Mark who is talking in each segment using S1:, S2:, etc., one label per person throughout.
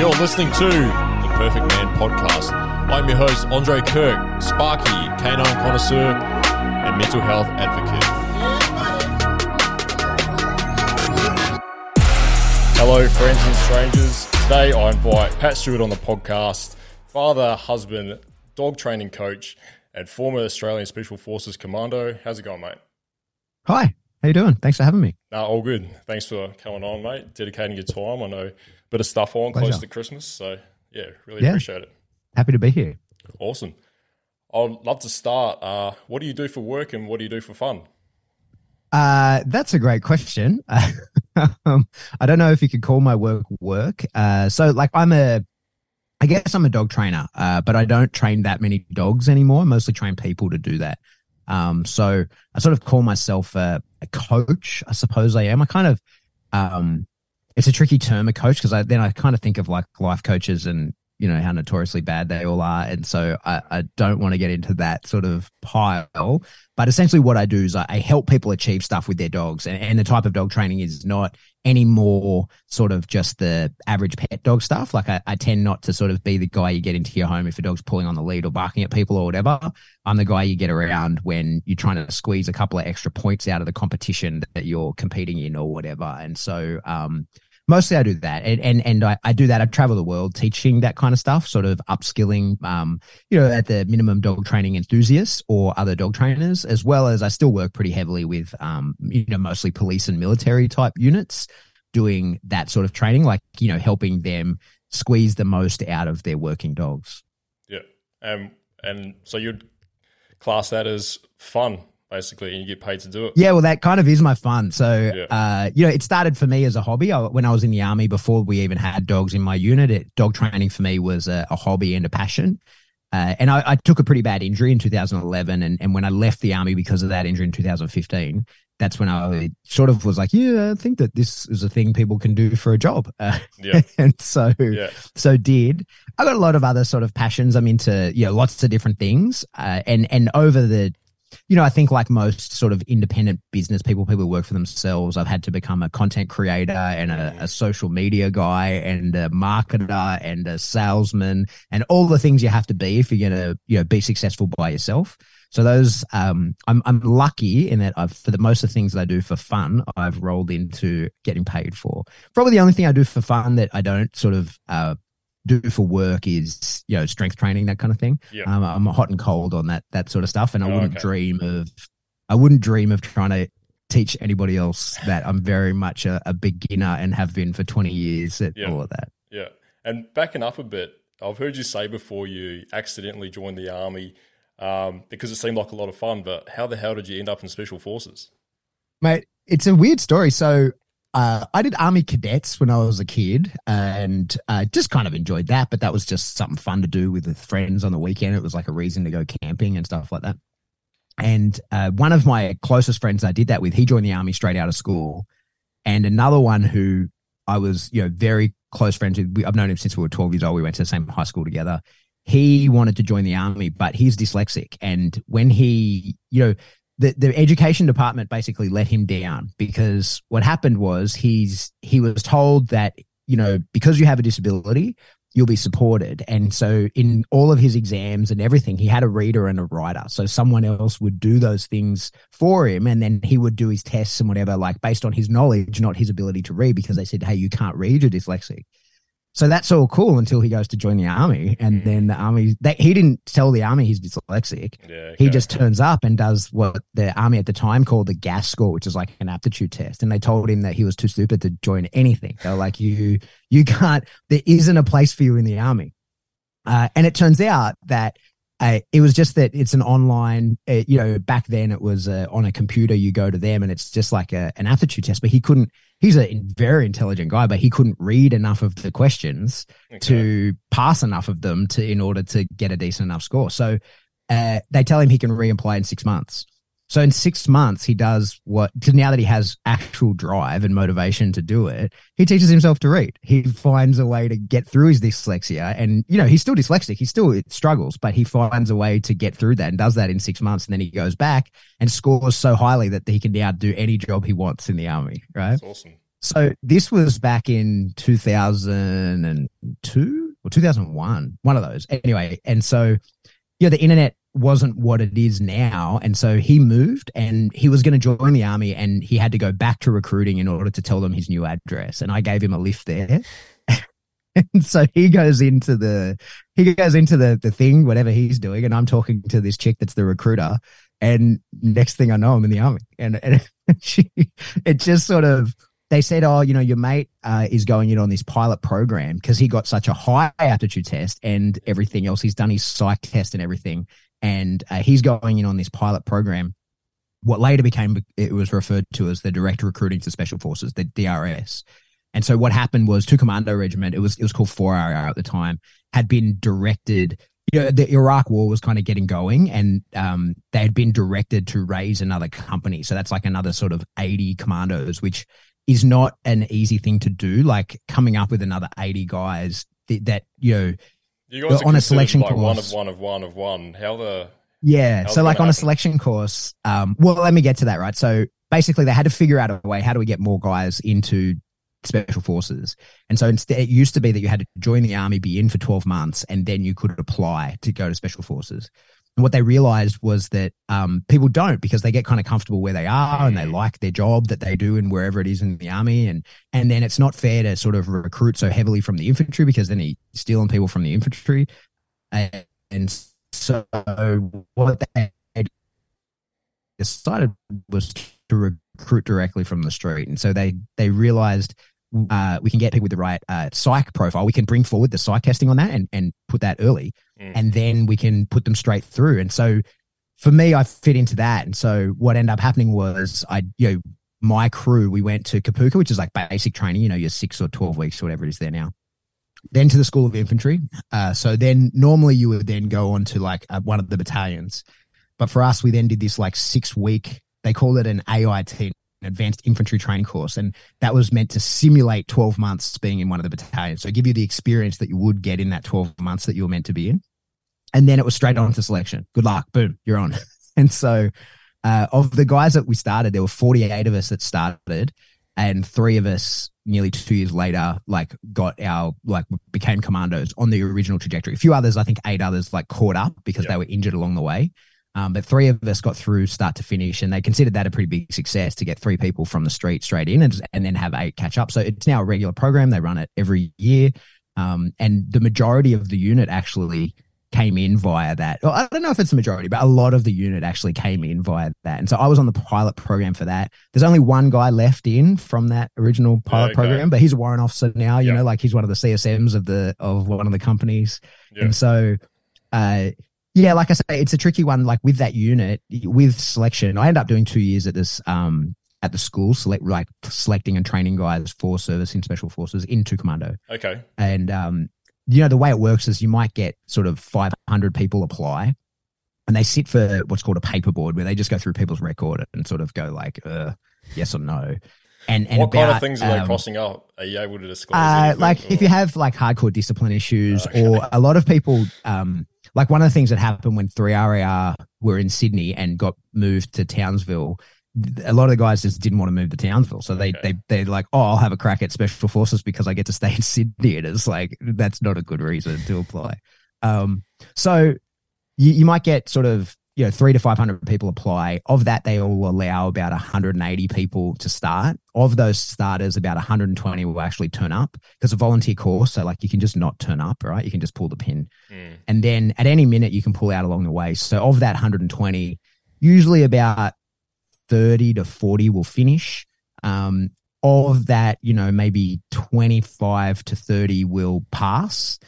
S1: You're listening to the Perfect Man Podcast. I'm your host, Andre Kirk, Sparky, canine connoisseur, and mental health advocate. Hello, friends and strangers. Today I invite Pat Stuart on the podcast, father, husband, dog training coach, and former Australian Special Forces Commando. How's it going, mate?
S2: Hi, how you doing? Thanks for having me.
S1: No, all good. Thanks for coming on, mate. Dedicating your time. I know bit of stuff on
S2: Pleasure.
S1: close to Christmas, so yeah, really
S2: Yeah.
S1: appreciate it.
S2: Happy to be here.
S1: Awesome. I'd love to start. Uh, what do you do for work and what do you do for fun?
S2: Uh, that's a great question. um, I don't know if you could call my work work. Uh, so like I'm a, I guess I'm a dog trainer, uh, but I don't train that many dogs anymore. I mostly train people to do that. Um, so I sort of call myself a, a coach. I suppose I am. I kind of, um, it's a tricky term, a coach, because then I kind of think of like life coaches and you know how notoriously bad they all are, and so I, I don't want to get into that sort of pile. But essentially, what I do is I, I help people achieve stuff with their dogs, and, and the type of dog training is not any more sort of just the average pet dog stuff. Like I, I tend not to sort of be the guy you get into your home if a dog's pulling on the lead or barking at people or whatever. I'm the guy you get around when you're trying to squeeze a couple of extra points out of the competition that you're competing in or whatever. And so, um, mostly I do that. And, and, and I, I do that. I travel the world teaching that kind of stuff, sort of upskilling, um, you know, at the minimum dog training enthusiasts or other dog trainers, as well as I still work pretty heavily with, um, you know, mostly police and military type units doing that sort of training, like, you know, helping them squeeze the most out of their working dogs.
S1: Yeah. Um, and so you'd class that as fun, basically, and you get paid to do it.
S2: Yeah, well, that kind of is my fun. So,
S1: Yeah.
S2: uh, you know, it started for me as a hobby. I, when I was in the army, before we even had dogs in my unit, it, dog training for me was a, a hobby and a passion. Uh, and I, I took a pretty bad injury in 2011. And, and when I left the army because of that injury in 2015, that's when I sort of was like, yeah, I think that this is a thing people can do for a job. Uh,
S1: Yeah.
S2: and so,
S1: Yeah.
S2: so did. I got a lot of other sort of passions. I'm into, you know, lots of different things. Uh, and, and over the, you know, I think like most sort of independent business people, people who work for themselves, I've had to become a content creator and a, a social media guy and a marketer and a salesman and all the things you have to be if you're going to, you know, be successful by yourself. So those, um, I'm, I'm lucky in that I've, for the most of the things that I do for fun, I've rolled into getting paid for. Probably the only thing I do for fun that I don't sort of, uh, do for work is, you know, strength training, that kind of thing.
S1: Yeah.
S2: Um, I'm hot and cold on that, that sort of stuff. And I
S1: Oh,
S2: wouldn't
S1: okay.
S2: dream of, I wouldn't dream of trying to teach anybody else that I'm very much a, a beginner and have been for 20 years at
S1: Yeah.
S2: all of that.
S1: Yeah. And backing up a bit, I've heard you say before you accidentally joined the army um, because it seemed like a lot of fun, but how the hell did you end up in special forces?
S2: Mate, it's a weird story. So, uh, I did army cadets when I was a kid and uh, just kind of enjoyed that, but that was just something fun to do with friends on the weekend. It was like a reason to go camping and stuff like that. And uh, one of my closest friends I did that with, he joined the army straight out of school. And another one who I was, you know, very close friends with, I've known him since we were 12 years old. We went to the same high school together. He wanted to join the army, but he's dyslexic. And when he, you know, the, the education department basically let him down because what happened was he's he was told that you know because you have a disability you'll be supported. And so in all of his exams and everything he had a reader and a writer. So someone else would do those things for him and then he would do his tests and whatever like based on his knowledge not his ability to read because they said hey you can't read you're dyslexic so that's all cool until he goes to join the army and then the army they, he didn't tell the army he's dyslexic
S1: Yeah.
S2: he just turns up and does what the army at the time called the gas score, which is like an aptitude test. And they told him that he was too stupid to join anything. They were like, you, you can't, there isn't a place for you in the army. Uh, and it turns out that uh, it was just that it's an online, uh, you know, back then it was uh, on a computer, you go to them and it's just like a, an aptitude test, but he couldn't, he's a very intelligent guy, but he couldn't read enough of the questions
S1: Okay.
S2: to pass enough of them to in order to get a decent enough score. So uh, they tell him he can reapply in six months. So in six months, he does what, now that he has actual drive and motivation to do it, he teaches himself to read. He finds a way to get through his dyslexia. And, you know, he's still dyslexic. He still struggles, but he finds a way to get through that and does that in six months. And then he goes back and scores so highly that he can now do any job he wants in the army, right?
S1: That's awesome.
S2: So this was back in 2002 or 2001, one of those. Anyway, and so yeah, the internet wasn't what it is now. And so he moved and he was going to join the army and he had to go back to recruiting in order to tell them his new address. And I gave him a lift there. and so he goes into the he goes into the the thing, whatever he's doing, and I'm talking to this chick that's the recruiter. And next thing I know, I'm in the army. And, and she, it just sort of they said, "Oh, you know, your mate uh, is going in on this pilot program because he got such a high aptitude test and everything else. He's done his psych test and everything, and uh, he's going in on this pilot program. What later became it was referred to as the Direct Recruiting to Special Forces, the DRS. And so what happened was, two Commando Regiment, it was it was called Four RAR at the time, had been directed. You know, the Iraq War was kind of getting going, and um, they had been directed to raise another company. So that's like another sort of eighty commandos, which is not an easy thing to do. Like coming up with another 80 guys that, that you know,
S1: you guys on a selection like course. One of one of one of one. How the
S2: yeah. So like on happen? a selection course, um, well, let me get to that. Right. So basically, they had to figure out a way. How do we get more guys into special forces? And so instead, it used to be that you had to join the army, be in for twelve months, and then you could apply to go to special forces. And what they realized was that um, people don't because they get kind of comfortable where they are and they mm. like their job that they do and wherever it is in the army. And and then it's not fair to sort of recruit so heavily from the infantry because then you're stealing people from the infantry. And, and so what they decided was to recruit directly from the street. And so they they realized uh, we can get people with the right uh, psych profile. We can bring forward the psych testing on that and, and put that early mm. and then we can put them straight through. And so for me, I fit into that. And so what ended up happening was I, you know, my crew, we went to Kapooka, which is like basic training, you know, your six or 12 weeks or whatever it is there now. Then to the School of Infantry. Uh, so then normally you would then go on to like uh, one of the battalions. But for us, we then did this like six week, they call it an AIT, advanced infantry training course. And that was meant to simulate 12 months being in one of the battalions. So give you the experience that you would get in that 12 months that you were meant to be in and then it was straight on to selection. Good luck, boom, you're on. and so, uh, of the guys that we started, there were 48 of us that started, and three of us nearly two years later, like got our like became commandos on the original trajectory. A few others, I think eight others, like caught up because yep. they were injured along the way. Um, but three of us got through start to finish, and they considered that a pretty big success to get three people from the street straight in, and and then have eight catch up. So it's now a regular program. They run it every year, um, and the majority of the unit actually came in via that. Well, I don't know if it's the majority, but a lot of the unit actually came in via that. And so I was on the pilot program for that. There's only one guy left in from that original pilot okay. program, but he's a warrant officer now, you know, like he's one of the CSMs of the of one of the companies. And so uh yeah, like I say, it's a tricky one. Like with that unit, with selection, I end up doing two years at this um at the school, select like selecting and training guys for service in special forces into commando.
S1: Okay.
S2: And um you know, the way it works is you might get sort of 500 people apply and they sit for what's called a paperboard where they just go through people's record and sort of go like, uh, yes or no. And, and
S1: what
S2: about,
S1: kind of things are um, they crossing up? Are you able to disclose?
S2: Uh, like or? if you have like hardcore discipline issues, oh, okay. or a lot of people, um, like one of the things that happened when 3RAR were in Sydney and got moved to Townsville a lot of the guys just didn't want to move to Townsville. So they, okay. they, they're like, oh, I'll have a crack at special forces because I get to stay in Sydney. And it's like, that's not a good reason to apply. Um, so you, you might get sort of, you know, three to 500 people apply. Of that, they all allow about 180 people to start. Of those starters, about 120 will actually turn up because a volunteer course. So, like, you can just not turn up, right? You can just pull the pin. Mm. And then at any minute, you can pull out along the way. So, of that 120, usually about 30 to 40 will finish. Um, of that, you know, maybe 25 to 30 will pass.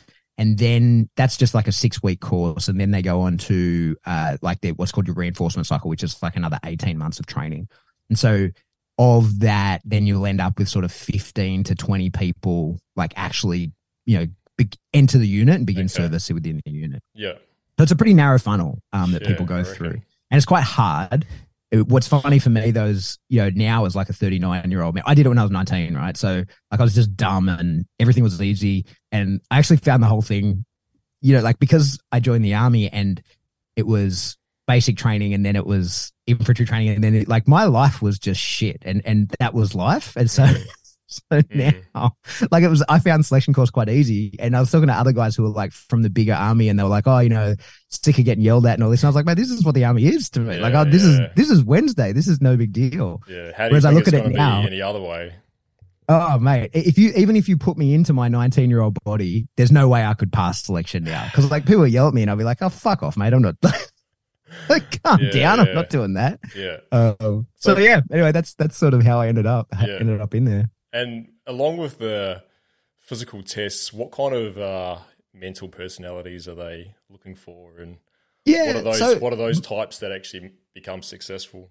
S2: And then that's just like a six week course. And then they go on to uh, like the, what's called your reinforcement cycle, which is like another 18 months of training. And so of that, then you'll end up with sort of 15 to 20 people like actually, you know, be- enter the unit and begin okay. service within the unit.
S1: Yeah.
S2: So it's a pretty narrow funnel um, that yeah, people go through. And it's quite hard what's funny for me though is you know now as like a 39 year old man i did it when i was 19 right so like i was just dumb and everything was easy and i actually found the whole thing you know like because i joined the army and it was basic training and then it was infantry training and then it, like my life was just shit and and that was life and so mm. So mm. now, like it was, I found selection course quite easy. And I was talking to other guys who were like from the bigger army and they were like, oh, you know, sick of getting yelled at and all this. And I was like, man, this is what the army is to me.
S1: Yeah,
S2: like, oh, this
S1: yeah.
S2: is, this is Wednesday. This is no big deal.
S1: Yeah. How do
S2: Whereas
S1: you
S2: I look
S1: it's
S2: at it now-
S1: any other way?
S2: Oh, mate, if you, even if you put me into my 19 year old body, there's no way I could pass selection now. Cause like people yell at me and I'll be like, oh, fuck off, mate. I'm not, like, calm
S1: Yeah,
S2: down.
S1: yeah.
S2: I'm not doing that.
S1: Yeah.
S2: Um,
S1: So-
S2: so yeah, anyway, that's, that's sort of how I ended up,
S1: Yeah.
S2: ended up in there.
S1: And along with the physical tests, what kind of uh, mental personalities are they looking for, and
S2: Yeah.
S1: what are those?
S2: so-
S1: what are those types that actually become successful?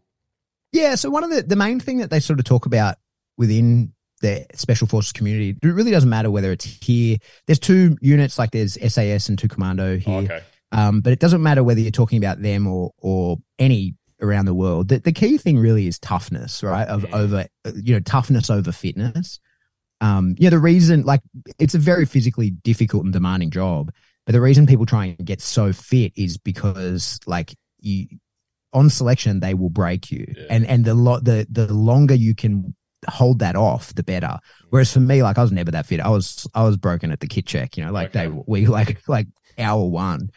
S2: Yeah, so one of the the main thing that they sort of talk about within the special forces community, it really doesn't matter whether it's here. There's two units, like there's SAS and two commando here,
S1: Oh, okay.
S2: um, but it doesn't matter whether you're talking about them or or any around the world. The, the key thing really is toughness, right? Of
S1: Mm.
S2: over you know toughness over fitness. Um, yeah, the reason like it's a very physically difficult and demanding job, but the reason people try and get so fit is because like you on selection they will break you,
S1: Yeah.
S2: and and the lot the the longer you can hold that off, the better. Whereas for me, like I was never that fit. I was I was broken at the kit check, you know, like
S1: Okay.
S2: day we like like hour one.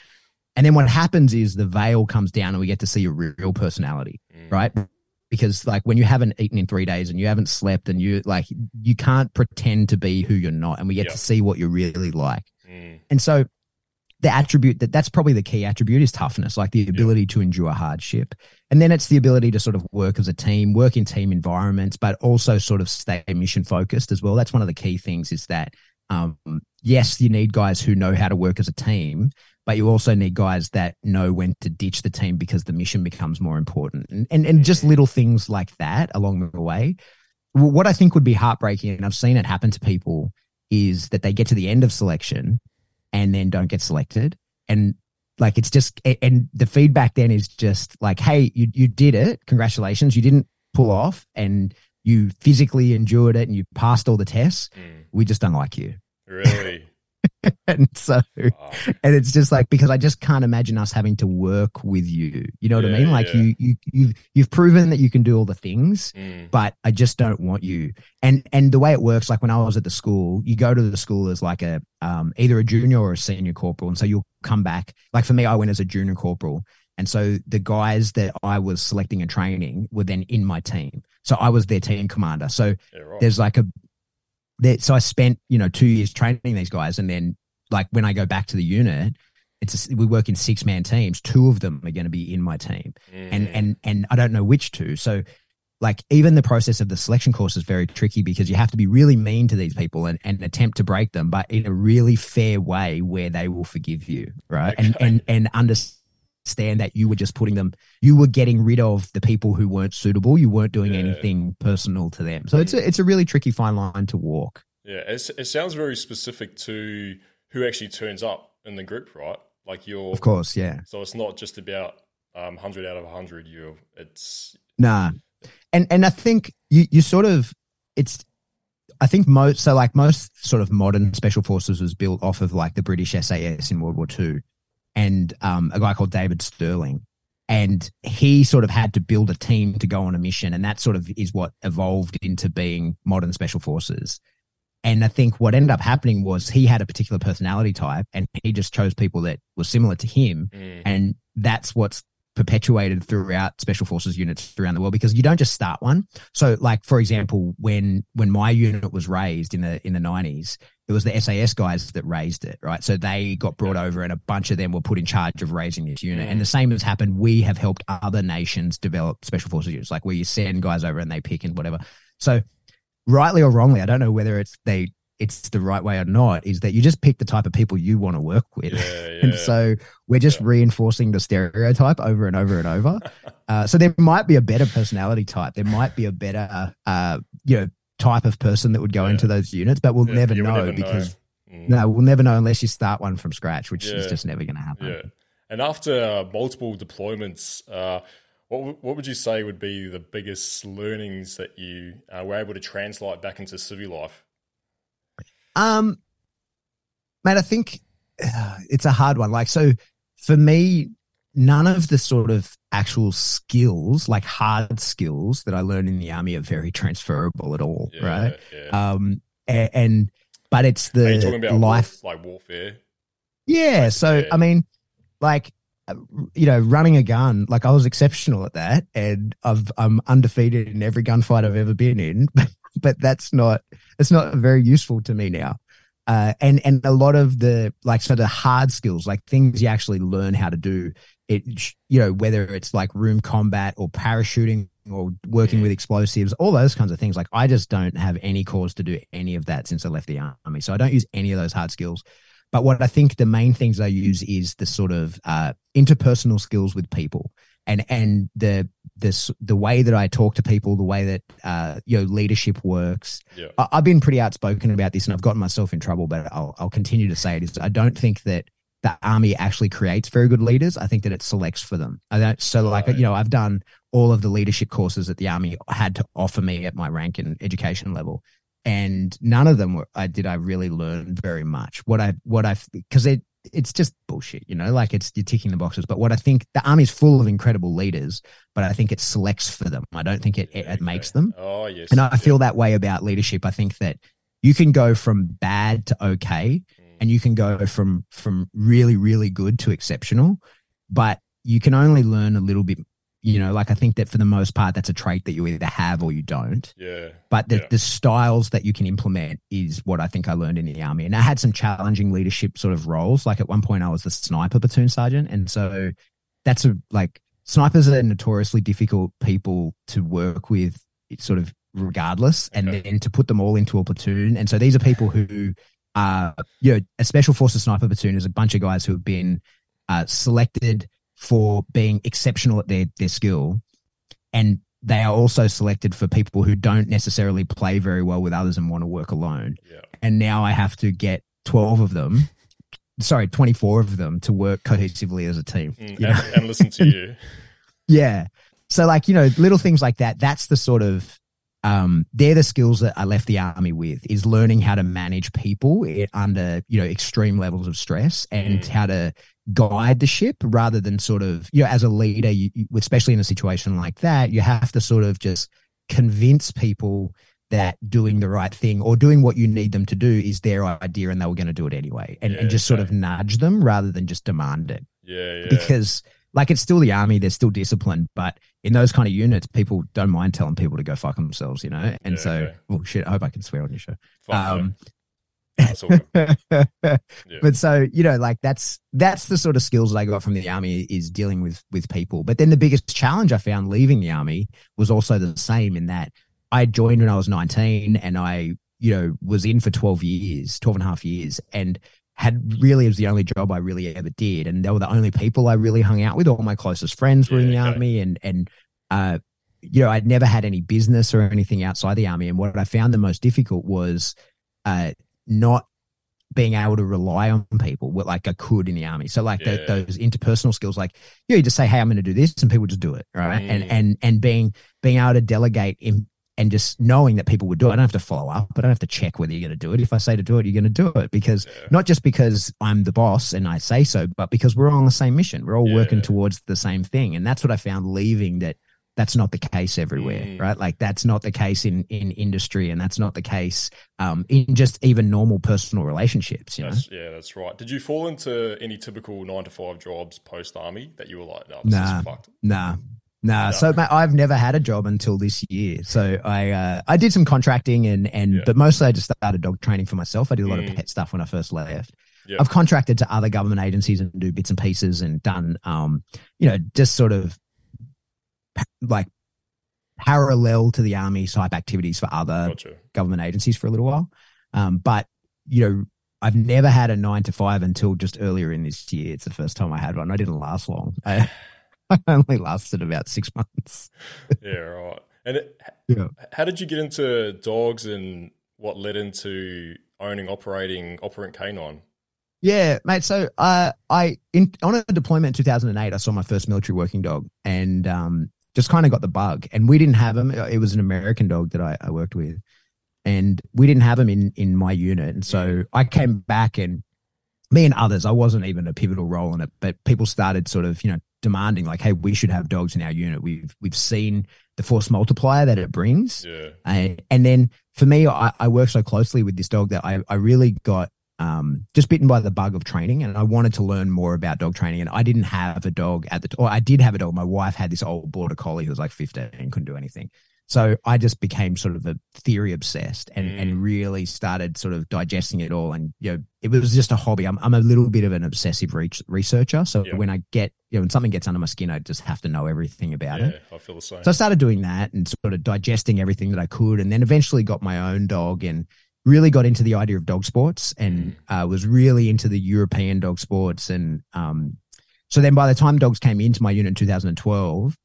S2: And then what happens is the veil comes down and we get to see your real personality,
S1: Mm.
S2: right? Because like when you haven't eaten in three days and you haven't slept and you like you can't pretend to be who you're not, and we get
S1: Yeah.
S2: to see what you're really like.
S1: Mm.
S2: And so the attribute that that's probably the key attribute is toughness, like the ability to endure hardship. And then it's the ability to sort of work as a team, work in team environments, but also sort of stay mission focused as well. That's one of the key things is that, um, yes, you need guys who know how to work as a team, but you also need guys that know when to ditch the team because the mission becomes more important and, and, and just little things like that along the way. What I think would be heartbreaking, and I've seen it happen to people, is that they get to the end of selection and then don't get selected. And like it's just and the feedback then is just like, hey, you you did it. Congratulations. You didn't pull off and you physically endured it and you passed all the tests.
S1: Mm.
S2: We just don't like you.
S1: Really?
S2: And so
S1: Wow.
S2: and it's just like because I just can't imagine us having to work with you. You know what
S1: Yeah,
S2: I mean? Like
S1: yeah.
S2: you you you've you've proven that you can do all the things
S1: Mm.
S2: but I just don't want you. And and the way it works, like when I was at the school, you go to the school as like a um, either a junior or a senior corporal, and so you'll come back. Like for me, I went as a junior corporal, and so the guys that I was selecting and training were then in my team. So I was their team commander. So
S1: Yeah, right.
S2: there's like a there, so I spent you know two years training these guys, and then like when I go back to the unit. It's a, we work in six man teams. Two of them are going to be in my team and
S1: Mm.
S2: and and I don't know which two. So like even the process of the selection course is very tricky because you have to be really mean to these people and, and attempt to break them, but in a really fair way where they will forgive you, right? And and and understand that you were just putting them, you were getting rid of the people who weren't suitable. You weren't doing
S1: Yeah.
S2: anything personal to them. So it's a, it's a really tricky fine line to walk.
S1: Yeah, it's, it sounds very specific to who actually turns up in the group, right? Like you're,
S2: Of course, yeah.
S1: so it's not just about um, hundred out of hundred. You, it's
S2: Nah. And and I think you you sort of it's I think most so like most sort of modern special forces was built off of like the British SAS in World War Two and um a guy called David Stirling. And he sort of had to build a team to go on a mission. And that sort of is what evolved into being modern special forces. And I think what ended up happening was he had a particular personality type and he just chose people that were similar to him
S1: mm,
S2: and that's what's perpetuated throughout special forces units around the world because you don't just start one. So like for example when when my unit was raised in the in the 90s it was the SAS guys that raised it right? So they got brought over and a bunch of them were put in charge of raising this unit. And the same has happened. We have helped other nations develop special forces units like where you send guys over and they pick and whatever. So rightly or wrongly i don't know whether it's they it's the right way or not is that you just pick the type of people you want to work with
S1: yeah, yeah.
S2: and so we're just
S1: Yeah.
S2: reinforcing the stereotype over and over and over. uh, so there might be a better personality type. There might be a better, uh, you know, type of person that would go into those units, but we'll never know because
S1: Mm.
S2: no, we'll never know unless you start one from scratch, which is just never going to happen.
S1: Yeah. And after uh, multiple deployments, uh, what what would you say would be the biggest learnings that you uh, were able to translate back into civil life?
S2: Um, mate, I think uh, it's a hard one. Like, so for me, none of the sort of actual skills, like hard skills that I learned in the army are very transferable at all,
S1: Yeah,
S2: right?
S1: yeah.
S2: Um, and, and but it's the life.
S1: like warfare?
S2: Yeah. So,
S1: yeah.
S2: I mean, like, uh, you know, running a gun, like I was exceptional at that and I've, I'm undefeated in every gunfight I've ever been in, but that's not, it's not very useful to me now. Uh, and, and a lot of the, like, so the hard skills, like things you actually learn how to do it, you know, whether it's like room combat or parachuting or working
S1: Mm.
S2: with explosives, all those kinds of things. Like I just don't have any cause to do any of that since I left the army. So I don't use any of those hard skills. But what I think the main things I use is the sort of uh, interpersonal skills with people, and and the this the way that I talk to people, the way that uh, you know leadership works.
S1: Yeah.
S2: I, I've been pretty outspoken about this, and I've gotten myself in trouble, but I'll I'll continue to say it. Is I don't think that the army actually creates very good leaders. I think that it selects for them. I don't. So like
S1: Right.
S2: you know, I've done all of the leadership courses that the army had to offer me at my rank and education level and none of them were I did I really learn very much. What I what I because it it's just bullshit, you know, like it's you're ticking the boxes. But what I think the army's full of incredible leaders, but I think it selects for them. I don't think it it, it makes them.
S1: Oh yes.
S2: And I feel that way about leadership. I think that you can go from bad to okay,
S1: Mm.
S2: and you can go from from really really good to exceptional, but you can only learn a little bit. You know, like I think that for the most part, that's a trait that you either have or you don't
S1: Yeah.
S2: but the,
S1: Yeah.
S2: the styles that you can implement is what I think I learned in the army. And I had some challenging leadership sort of roles. Like at one point, I was the sniper platoon sergeant, and so that's a like snipers are notoriously difficult people to work with, sort of regardless, and then to put them all into a platoon. And so these are people who are, you know, a special forces sniper platoon is a bunch of guys who have been uh, selected for being exceptional at their their skill and they are also selected for people who don't necessarily play very well with others and want to work alone.
S1: Yeah.
S2: And now I have to get 12 of them, sorry, 24 of them to work cohesively as a team.
S1: Mm, and, and listen to you.
S2: Yeah. So like, you know, little things like that, that's the sort of um they're the skills that I left the army with is learning how to manage people under, you know, extreme levels of stress and
S1: Mm.
S2: how to guide the ship rather than sort of, you know, as a leader, you, especially in a situation like that, you have to sort of just convince people that doing the right thing or doing what you need them to do is their idea and they were going to do it anyway and,
S1: Yeah,
S2: and just sort of nudge them rather than just demand it
S1: Yeah. Yeah.
S2: because like it's still the army they're still disciplined but in those kind of units people don't mind telling people to go fuck themselves you know and
S1: Yeah,
S2: so oh shit i hope i can swear on your show um
S1: yeah. That's all good. Yeah.
S2: but so you know like that's that's the sort of skills that i got from the army is dealing with with people but then the biggest challenge i found leaving the army was also the same in that i joined when i was 19 and i you know was in for 12 years 12 and a half years and had really was the only job i really ever did and they were the only people i really hung out with all my closest friends were in the
S1: okay.
S2: army and and uh you know i'd never had any business or anything outside the army and what i found the most difficult was uh not being able to rely on people like I could in the army. So like
S1: Yeah.
S2: the, those interpersonal skills, like you, know, you just say, "Hey, I'm going to do this," and people just do it, right? And
S1: Mm.
S2: and and being being able to delegate in, and just knowing that people would do it. I don't have to follow up. I don't have to check whether you're going to do it. If I say to do it, you're going to do it because
S1: Yeah.
S2: not just because I'm the boss and I say so, but because we're all on the same mission. We're all working towards the same thing, and that's what I found leaving that. That's not the case everywhere,
S1: Mm.
S2: right? Like that's not the case in in industry, and that's not the case um, in just even normal personal relationships. You know,
S1: yeah, that's right. Did you fall into any typical nine to five jobs post army that you were like, no, this
S2: Nah.
S1: is fucked?
S2: Nah. Nah,
S1: No.
S2: so mate, I've never had a job until this year. So I uh, I did some contracting and and
S1: Yeah.
S2: but mostly I just started dog training for myself. I did a lot
S1: Mm.
S2: of pet stuff when I first left. I've contracted to other government agencies and do bits and pieces and done um you know just sort of like parallel to the army type activities for other
S1: Gotcha.
S2: government agencies for a little while. Um, but you know, I've never had a nine to five until just earlier in this year. It's the first time I had one. I didn't last long. I, I only lasted about six months.
S1: Yeah, right. And it,
S2: Yeah.
S1: how did you get into dogs and what led into owning, operating Operant Canine?
S2: Yeah, mate. So uh, I in on a deployment in 2008, I saw my first military working dog, and um, just kind of got the bug. And we didn't have him. It was an American dog that I, I worked with, and we didn't have him in in my unit. And so I came back, and me and others, I wasn't even a pivotal role in it, but people started sort of you know demanding like, hey, we should have dogs in our unit. We've we've seen the force multiplier that it brings.
S1: Yeah.
S2: Uh, and then for me, I, I work so closely with this dog that I, I really got um, just bitten by the bug of training and I wanted to learn more about dog training. And I didn't have a dog at the, or I did have a dog. My wife had this old border collie who was like 15 and couldn't do anything. So I just became sort of a theory obsessed and, mm. and really started sort of digesting it all. And, you know, it was just a hobby. I'm, I'm a little bit of an obsessive re- researcher. So yeah. when I get, you know, when something gets under my skin, I just have to know everything about
S1: yeah,
S2: it.
S1: I feel the same.
S2: So I started doing that and sort of digesting everything that I could. And then eventually got my own dog and really got into the idea of dog sports and mm. uh, was really into the European dog sports. And um, so then by the time dogs came into my unit in 2012,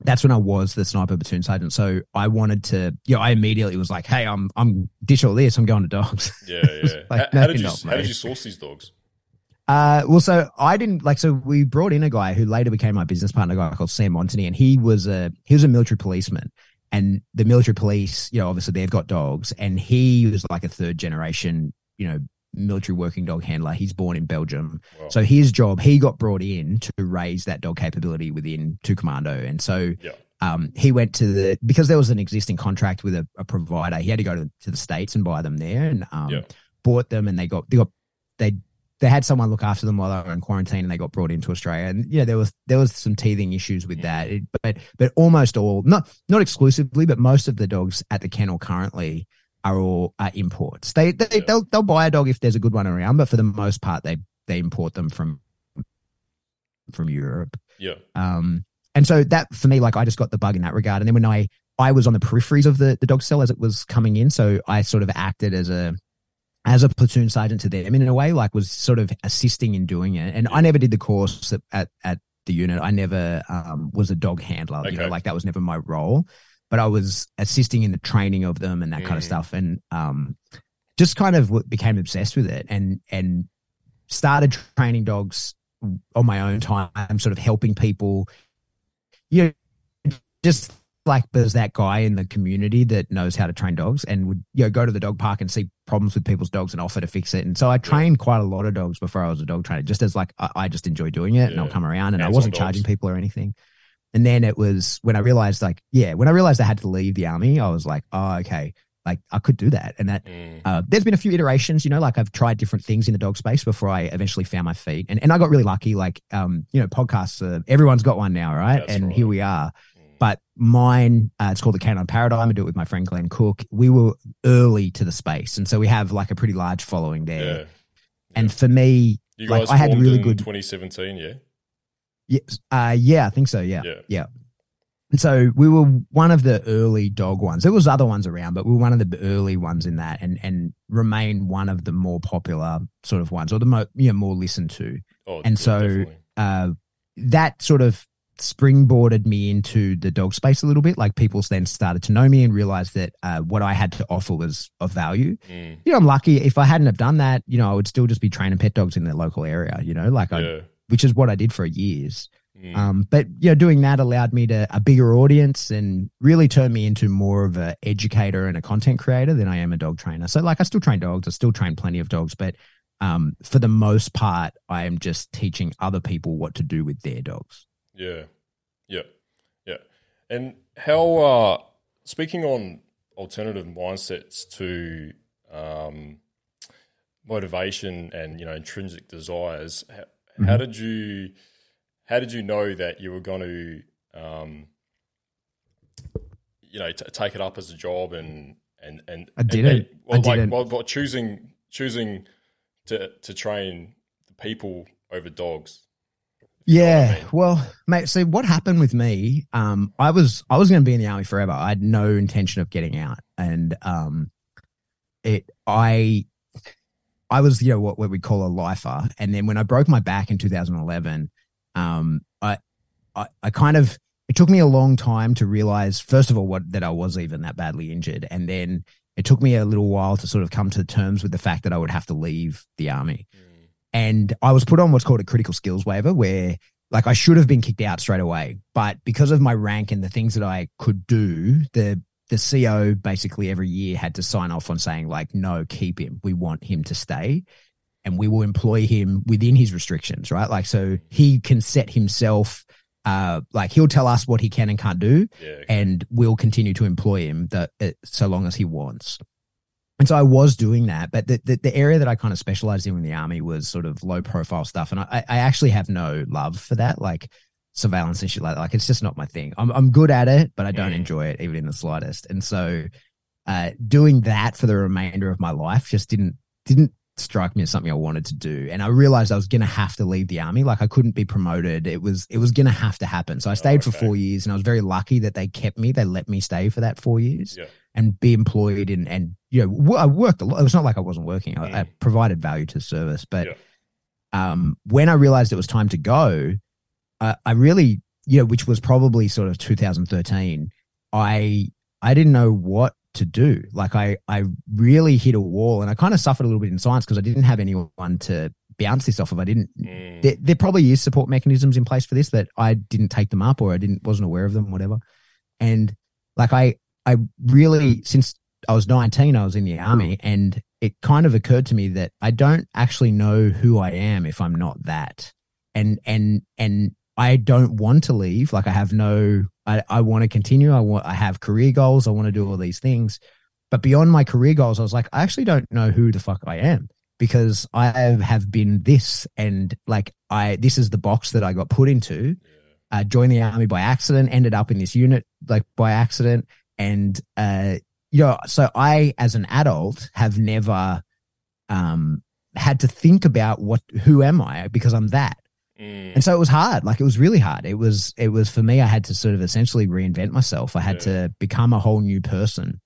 S2: that's when I was the sniper platoon sergeant. So I wanted to, you know, I immediately was like, "Hey, I'm I'm ditch all this. I'm going to dogs."
S1: Yeah, yeah. like, how, how did you how did you source these dogs?
S2: Uh, well, so I didn't like. So we brought in a guy who later became my business partner, a guy called Sam Montany, and he was a he was a military policeman. And the military police, you know, obviously they've got dogs, and he was like a third generation, you know, military working dog handler. He's born in Belgium. Wow. So his job, he got brought in to raise that dog capability within two commando. And so yeah. um, he went to the, because there was an existing contract with a, a provider, he had to go to, to, the States and buy them there and um, yeah. bought them and they got, they got, they, they had someone look after them while they were in quarantine and they got brought into Australia. And yeah, there was there was some teething issues with that. It, but but almost all not not exclusively, but most of the dogs at the kennel currently are all uh, imports. They, they yeah. they'll they'll buy a dog if there's a good one around, but for the most part, they they import them from from Europe.
S1: Yeah.
S2: Um. And so that for me, like I just got the bug in that regard. And then when I I was on the peripheries of the the dog cell as it was coming in, so I sort of acted as a as a platoon sergeant to them in a way, like was sort of assisting in doing it. And I never did the course at at, at the unit. I never um, was a dog handler. Okay. You know, like that was never my role but I was assisting in the training of them and that mm. kind of mm. stuff, and um, just kind of became obsessed with it, and and started training dogs on my own time, I'm sort of helping people. You know, just like there's that guy in the community that knows how to train dogs and would you know go to the dog park and see problems with people's dogs and offer to fix it. And so I trained quite a lot of dogs before I was a dog trainer, just as like I, I just enjoy doing it yeah. and I'll come around and Hands I wasn't charging people or anything. And then it was when I realized, like, yeah, when I realized I had to leave the army, I was like, oh, okay, like I could do that. And that mm. uh, there's been a few iterations, you know, like I've tried different things in the dog space before I eventually found my feet. And and I got really lucky. Like, um, you know, podcasts, uh, everyone's got one now, right? That's and right. here we are. Mm. But mine, uh, it's called the Canine Paradigm. I do it with my friend Glenn Cook. We were early to the space, and so we have like a pretty large following there. Yeah. Yeah. And for me, you like I had really good
S1: 2017, yeah.
S2: Yes. Uh, yeah, I think so. Yeah. Yeah. yeah. And so we were one of the early dog ones. There was other ones around, but we were one of the early ones in that, and and remain one of the more popular sort of ones, or the more you know, more listened to. Oh, and so uh, that sort of springboarded me into the dog space a little bit. Like people then started to know me and realized that uh, what I had to offer was of value. Mm. You know, I'm lucky. If I hadn't have done that, you know, I would still just be training pet dogs in the local area. You know, like yeah. I which is what I did for years. Mm. Um, but you know, doing that allowed me to a bigger audience and really turned me into more of an educator and a content creator than I am a dog trainer. So like I still train dogs, I still train plenty of dogs, but um, for the most part, I am just teaching other people what to do with their dogs.
S1: Yeah, yeah, yeah. And how uh, speaking on alternative mindsets to um, motivation and you know intrinsic desires, Mm-hmm. How did you how did you know that you were going to um, you know t- take it up as a job and and and
S2: I didn't. And,
S1: well,
S2: I didn't.
S1: Well, well, choosing choosing to to train the people over dogs.
S2: Yeah, I mean. well, mate. So what happened with me? Um, I was I was going to be in the army forever. I had no intention of getting out, and um, it I I was, you know, what, what we call a lifer. And then when I broke my back in 2011, um, I, I, I kind of, it took me a long time to realize, first of all, what, that I was even that badly injured. And then it took me a little while to sort of come to terms with the fact that I would have to leave the army. Mm. And I was put on what's called a critical skills waiver where like I should have been kicked out straight away, but because of my rank and the things that I could do, the the CO basically every year had to sign off on saying like, no, keep him. We want him to stay. and we will employ him within his restrictions, right? Like, so he can set himself, uh, like he'll tell us what he can and can't do,
S1: Yeah. okay.
S2: and we'll continue to employ him that uh, so long as he wants. And so I was doing that, but the, the, the area that I kind of specialized in in the army was sort of low profile stuff. And I, I actually have no love for that, like surveillance and shit like that. Like it's just not my thing. I'm, I'm good at it, but I don't
S1: Mm.
S2: enjoy it even in the slightest. And so, uh, doing that for the remainder of my life just didn't, didn't strike me as something I wanted to do. And I realized I was going to have to leave the army. Like I couldn't be promoted. It was, it was going to have to happen. So I stayed for
S1: okay.
S2: four years and I was very lucky that they kept me. They let me stay for that four years
S1: Yeah.
S2: and be employed and and you know I worked a lot. It was not like I wasn't working. I, I
S1: Mm.
S2: provided value to the service, but
S1: Yeah.
S2: um, when I realized it was time to go, I, I really you know which was probably sort of 2013. I I didn't know what to do. Like I I really hit a wall, and I kind of suffered a little bit in science because I didn't have anyone to bounce this off of. I didn't.
S1: Mm.
S2: There, there probably is support mechanisms in place for this, but I didn't take them up or I didn't wasn't aware of them, whatever. And like I I really since I was 19, I was in the army, and it kind of occurred to me that I don't actually know who I am if I'm not that. And and and I don't want to leave. Like I have no I, I want to continue. I want I have career goals. I want to do all these things. But beyond my career goals, I was like, I actually don't know who the fuck I am because I have been this and like I this is the box that I got put into. Uh, joined the army by accident, ended up in this unit like by accident, and uh, you know, so I as an adult have never um had to think about what who am I because I'm that.
S1: Mm.
S2: And so it was hard. Like it was really hard. It was it was for me I had to sort of essentially reinvent myself. I had
S1: Yeah.
S2: to become a whole new person.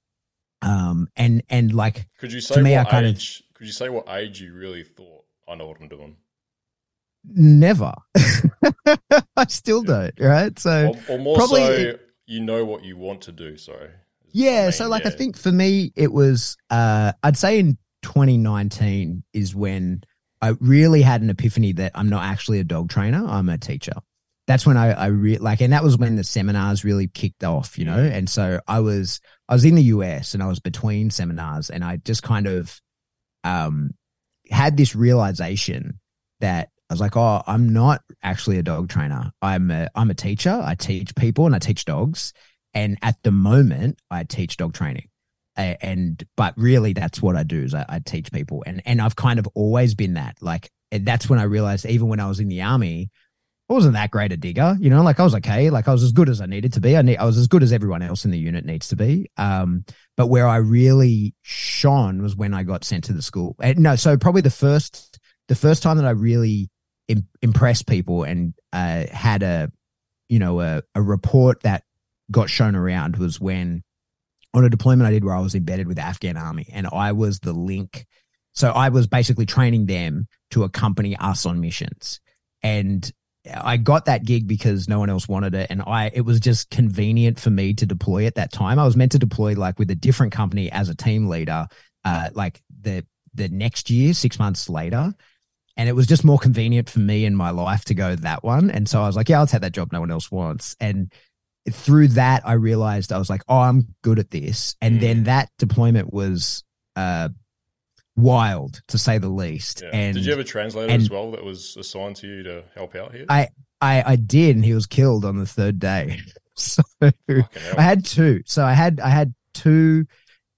S2: Um and and like
S1: Could you say to
S2: me,
S1: what
S2: I kind of-
S1: Could you say what age you really thought I know what I'm doing?
S2: never. I still don't, right? So
S1: Or, or more
S2: probably
S1: so,
S2: it-
S1: you know what you want to do. Sorry. what I
S2: Yeah,
S1: mean,
S2: so like I think for me it was uh I'd say in 2019 is when I really had an epiphany that I'm not actually a dog trainer, I'm a teacher. That's when I I re- like and that was when the seminars really kicked off, you know?
S1: Mm.
S2: And so I was I was in the US and I was between seminars and I just kind of um had this realization that I was like, oh, I'm not actually a dog trainer. I'm a I'm a teacher. I teach people and I teach dogs. And at the moment, I teach dog training. And but really, that's what I do is I, I teach people, and and I've kind of always been that. Like that's when I realized, even when I was in the army, I wasn't that great a digger. You know, like I was okay. Like I was as good as I needed to be. I need, I was as good as everyone else in the unit needs to be. Um, but where I really shone was when I got sent to the school. And no, so probably the first the first time that I really Im- impressed people and uh, had a you know a, a report that got shown around was when on a deployment I did where I was embedded with the Afghan army and I was the link. So I was basically training them to accompany us on missions. And I got that gig because no one else wanted it. And I, it was just convenient for me to deploy at that time. I was meant to deploy like with a different company as a team leader, uh, like the, the next year, six months later. And it was just more convenient for me in my life to go that one. And so I was like, yeah, I'll take that job no one else wants. And through that, I realized I was like, oh, I'm good at this. And
S1: Mm.
S2: then that deployment was uh, wild, to say the least.
S1: Yeah.
S2: And
S1: Did you have a translator as well that was assigned to you to help out here?
S2: I, I, I did, and he was killed on the third day. so I had two. So I had I had two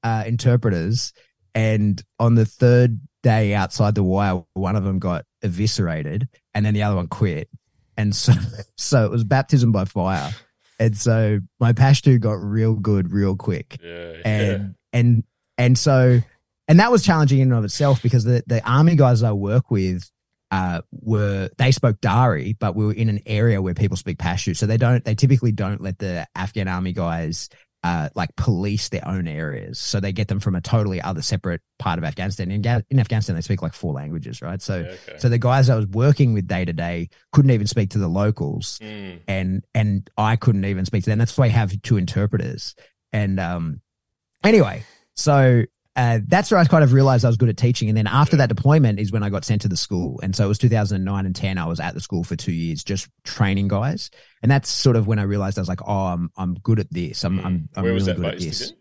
S2: uh, interpreters, and on the third day outside the wire, one of them got eviscerated, and then the other one quit. And so, so it was baptism by fire. And so my Pashto got real good real quick
S1: yeah, yeah.
S2: and and and so and that was challenging in and of itself because the the army guys I work with uh were they spoke Dari, but we were in an area where people speak Pashto, so they don't they typically don't let the Afghan army guys uh like police their own areas, so they get them from a totally other separate part of Afghanistan. In, in Afghanistan, they speak like four languages, right? So
S1: Yeah, okay.
S2: so the guys I was working with day to day couldn't even speak to the locals
S1: Mm,
S2: and and I couldn't even speak to them. That's why I have two interpreters. And um, anyway, so uh, that's where I kind of realized I was good at teaching. And then after that deployment is when I got sent to the school. And so it was 2009 and 10. I was at the school for two years, just training guys. And that's sort of when I realized I was like, oh, I'm I'm good at this. I'm I'm, I'm
S1: Where
S2: really
S1: was
S2: good at this.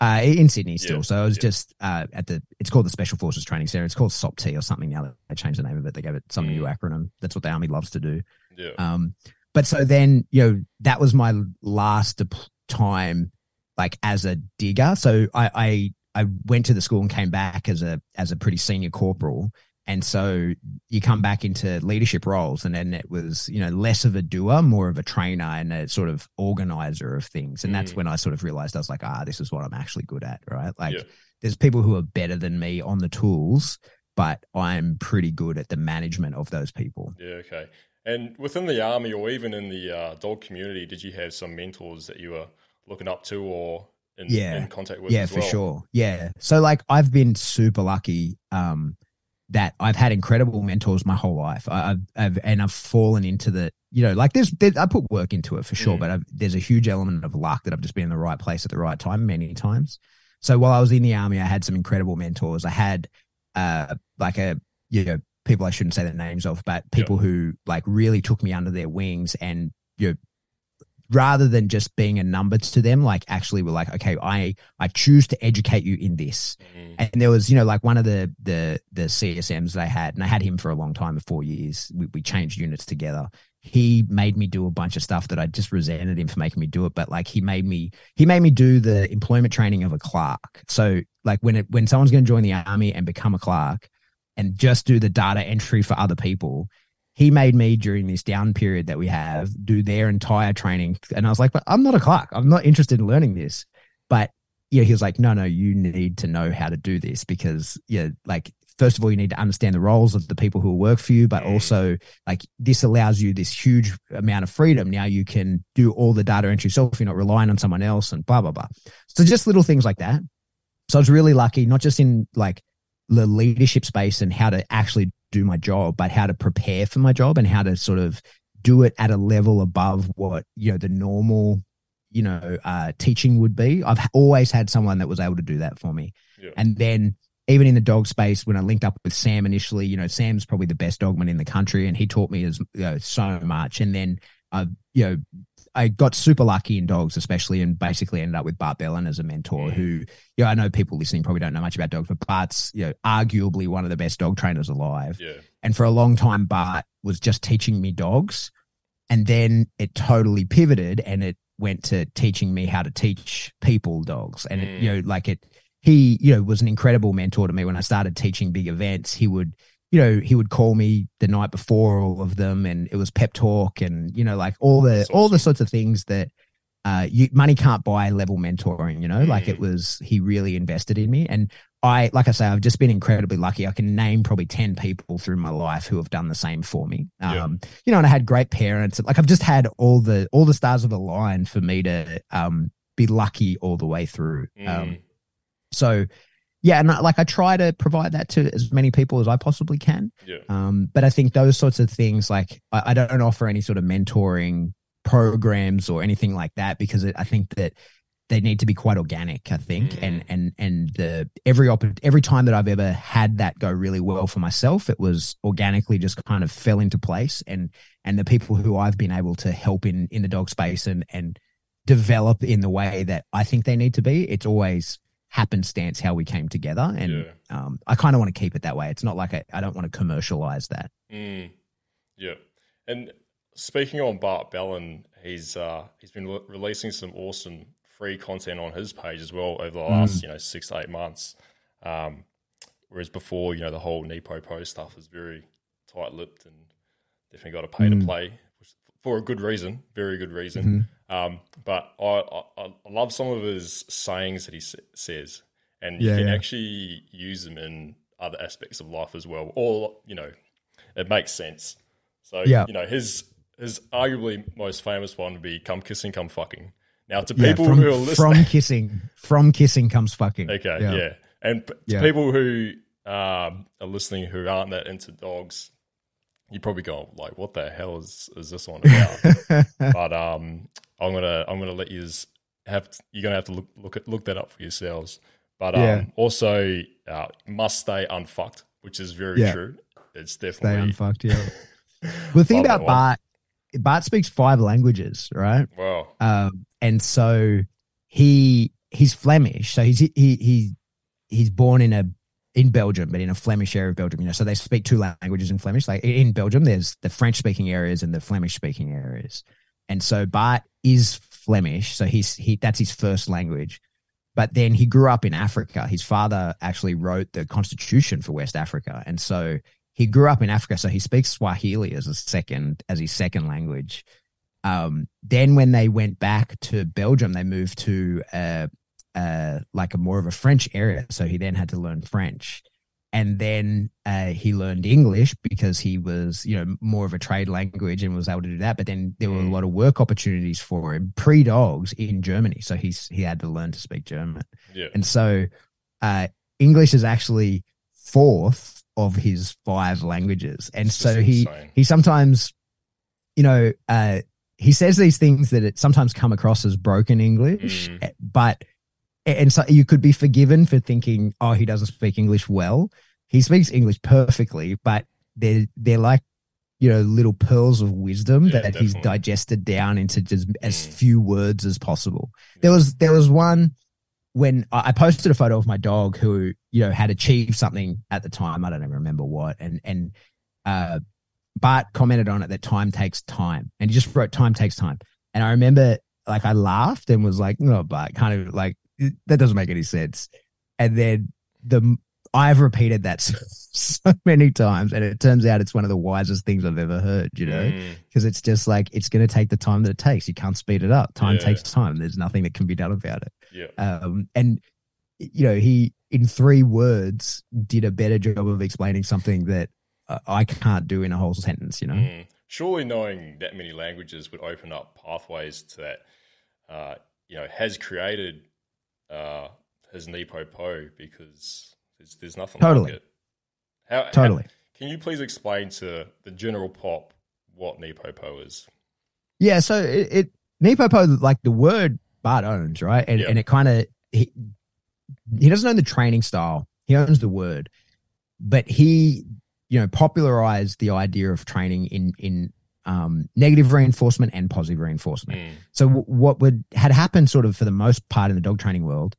S2: uh, in Sydney still.
S1: Yeah,
S2: So I was
S1: yeah.
S2: just uh, at the. It's called the Special Forces Training Center. It's called SOPT or something now. They changed the name of it. They gave it some new
S1: Mm.
S2: acronym. That's what the army loves to do.
S1: Yeah.
S2: Um, but so then, you know, that was my last time, like as a digger. So I, I, I went to the school and came back as a, as a pretty senior corporal. And so you come back into leadership roles and then it was, you know, less of a doer, more of a trainer and a sort of organizer of things. And that's
S1: Mm.
S2: when I sort of realized I was like, ah, this is what I'm actually good at. Right. Like
S1: Yeah.
S2: there's people who are better than me on the tools, but I'm pretty good at the management of those people.
S1: Yeah, okay. And within the army or even in the uh, dog community, did you have some mentors that you were looking up to or in,
S2: Yeah.
S1: in contact with?
S2: yeah for
S1: well?
S2: sure yeah so like i've been super lucky um that i've had incredible mentors my whole life I, I've, I've and i've fallen into the you know like there's, there, i put work into it for sure
S1: Mm.
S2: but I've, there's a huge element of luck that i've just been in the right place at the right time many times so while i was in the army i had some incredible mentors i had uh like a you know people i shouldn't say the names of but people who like really took me under their wings and you know rather than just being a number to them like actually were like okay i i choose to educate you in this.
S1: Mm,
S2: and there was you know like one of the the the csms they had and i had him for a long time four years we, we changed units together. He made me do a bunch of stuff that i just resented him for making me do it but like he made me he made me do the employment training of a clerk. So like when it when someone's going to join the army and become a clerk and just do the data entry for other people he made me during this down period that we have do their entire training. And i was like but i'm not a clerk. I'm not interested in learning this. But yeah he was like no no you need to know how to do this because yeah like first of all you need to understand the roles of the people who work for you but
S1: Mm.
S2: also like this allows you this huge amount of freedom. Now you can do all the data entry yourself. You're not relying on someone else and blah blah blah. So just little things like that. So i was really lucky not just in like the leadership space and how to actually do my job, but how to prepare for my job and how to sort of do it at a level above what, you know, the normal, you know, uh, teaching would be. I've always had someone that was able to do that for me.
S1: Yeah.
S2: And then even in the dog space, when I linked up with Sam initially, you know, Sam's probably the best dogman in the country and he taught me as you know, so much. And then I, you know, I got super lucky in dogs, especially, and basically ended up with Bart Bellon as a mentor.
S1: Mm.
S2: Who, yeah, I know people listening probably don't know much about dogs, but Bart's, you know, arguably one of the best dog trainers alive.
S1: Yeah.
S2: And for a long time, Bart was just teaching me dogs, and then it totally pivoted and it went to teaching me how to teach people dogs. And it, you know, like it, he, you know, was an incredible mentor to me when I started teaching big events. He would you know, he would call me the night before all of them and it was pep talk and, you know, like all the, all the sorts of things that, uh, you, money can't buy level mentoring, you know, like it
S1: Mm.
S2: was, he really invested in me. And I, like I say, I've just been incredibly lucky. I can name probably 10 people through my life who have done the same for me.
S1: Yeah.
S2: Um, you know, and I had great parents. Like I've just had all the, all the stars of the line for me to, um, be lucky all the way through. Um,
S1: Mm.
S2: so yeah, and I- like I try to provide that to as many people as I possibly can.
S1: yeah.
S2: Um, but I think those sorts of things, like I, I don't offer any sort of mentoring programs or anything like that because it, I think that they need to be quite organic. I think,
S1: Mm.
S2: and and and the every opp- every time that I've ever had that go really well for myself, it was organically just kind of fell into place, and and the people who I've been able to help in in the dog space and and develop in the way that I think they need to be, it's always happenstance how we came together and
S1: yeah.
S2: um, I kind of want to keep it that way. It's not like I, I don't want to commercialize that.
S1: Mm, yeah. And speaking on Bart Bellon, he's uh, he's been re- releasing some awesome free content on his page as well over the last you know six to eight months. Um, whereas before, you know, the whole Nepopo stuff was very tight lipped and definitely got a pay to
S2: Mm.
S1: play for a good reason, very good reason. Um, but I, I I love some of his sayings that he sa- says, and you can
S2: yeah.
S1: actually use them in other aspects of life as well. Or you know, it makes sense. So
S2: Yeah.
S1: you know, his his arguably most famous one would be "Come kissing, come fucking." Now to
S2: Yeah,
S1: people
S2: from,
S1: who are listening,
S2: from kissing, from kissing comes fucking.
S1: okay, yeah, and p- to
S2: Yeah.
S1: people who um, are listening who aren't that into dogs, you probably go like, "What the hell is is this one about?" but um, I'm gonna I'm gonna let you have you're gonna have to look look at look that up for yourselves. But um,
S2: Yeah.
S1: also uh, must stay unfucked, which is very
S2: Yeah.
S1: true. It's
S2: Stay
S1: definitely
S2: unfucked. Yeah. well, the thing about
S1: one.
S2: Bart, Bart speaks five languages, right?
S1: wow.
S2: Um, and so he he's Flemish, so he's he he he's born in a in Belgium, but in a Flemish area of Belgium. You know, so they speak two languages in Flemish. Like in Belgium, there's the French speaking areas and the Flemish speaking areas, and so Bart is Flemish, so he's he that's his first language. But then he grew up in Africa. His father actually wrote the constitution for West Africa, and so he grew up in Africa. So he speaks Swahili as a second as his second language. Um, then when they went back to Belgium, they moved to uh, uh, like a more of a French area. So he then had to learn French. And then uh, he learned English because he was, you know, more of a trade language and was able to do that. But then there were a lot of work opportunities for him pre dogs in Germany, so he's he had to learn to speak German.
S1: Yeah.
S2: And so uh, English is actually fourth of his five languages, and
S1: It's
S2: so he
S1: insane.
S2: he sometimes, you know, uh, he says these things that it sometimes come across as broken English,
S1: Mm.
S2: eh, but and so you could be forgiven for thinking, oh, he doesn't speak English well. He speaks English perfectly, but they're they're like you know little pearls of wisdom
S1: Yeah,
S2: that he's digested down into just as
S1: Mm.
S2: few words as possible. There was there was one when I I posted a photo of my dog who you know had achieved something at the time. I don't even remember what, and and uh, Bart commented on it that time takes time, and he just wrote time takes time. And I remember like I laughed and was like, no, Bart, kind of like that doesn't make any sense. And then the I've repeated that so, so many times, and it turns out it's one of the wisest things I've ever heard. You know,
S1: Mm.
S2: because it's just like it's going to take the time that it takes. You can't speed it up. Time
S1: Yeah.
S2: takes time. There's nothing that can be done about it.
S1: Yeah.
S2: Um, and you know, he in three words did a better job of explaining something that uh, I can't do in a whole sentence. You know,
S1: Mm. Surely knowing that many languages would open up pathways to that, uh, you know, has created uh, his Nepopo because there's, there's nothing
S2: Totally.
S1: like it. How, how-
S2: totally.
S1: can you please explain to the general pop what Nepopo is?
S2: Yeah, so it, it Nepopo like the word Bart owns, right? And
S1: Yeah.
S2: and it kind of he, he doesn't own the training style. He owns the word. But he, you know, popularized the idea of training in in um, negative reinforcement and positive reinforcement.
S1: Mm.
S2: So w- what would had happened sort of for the most part in the dog training world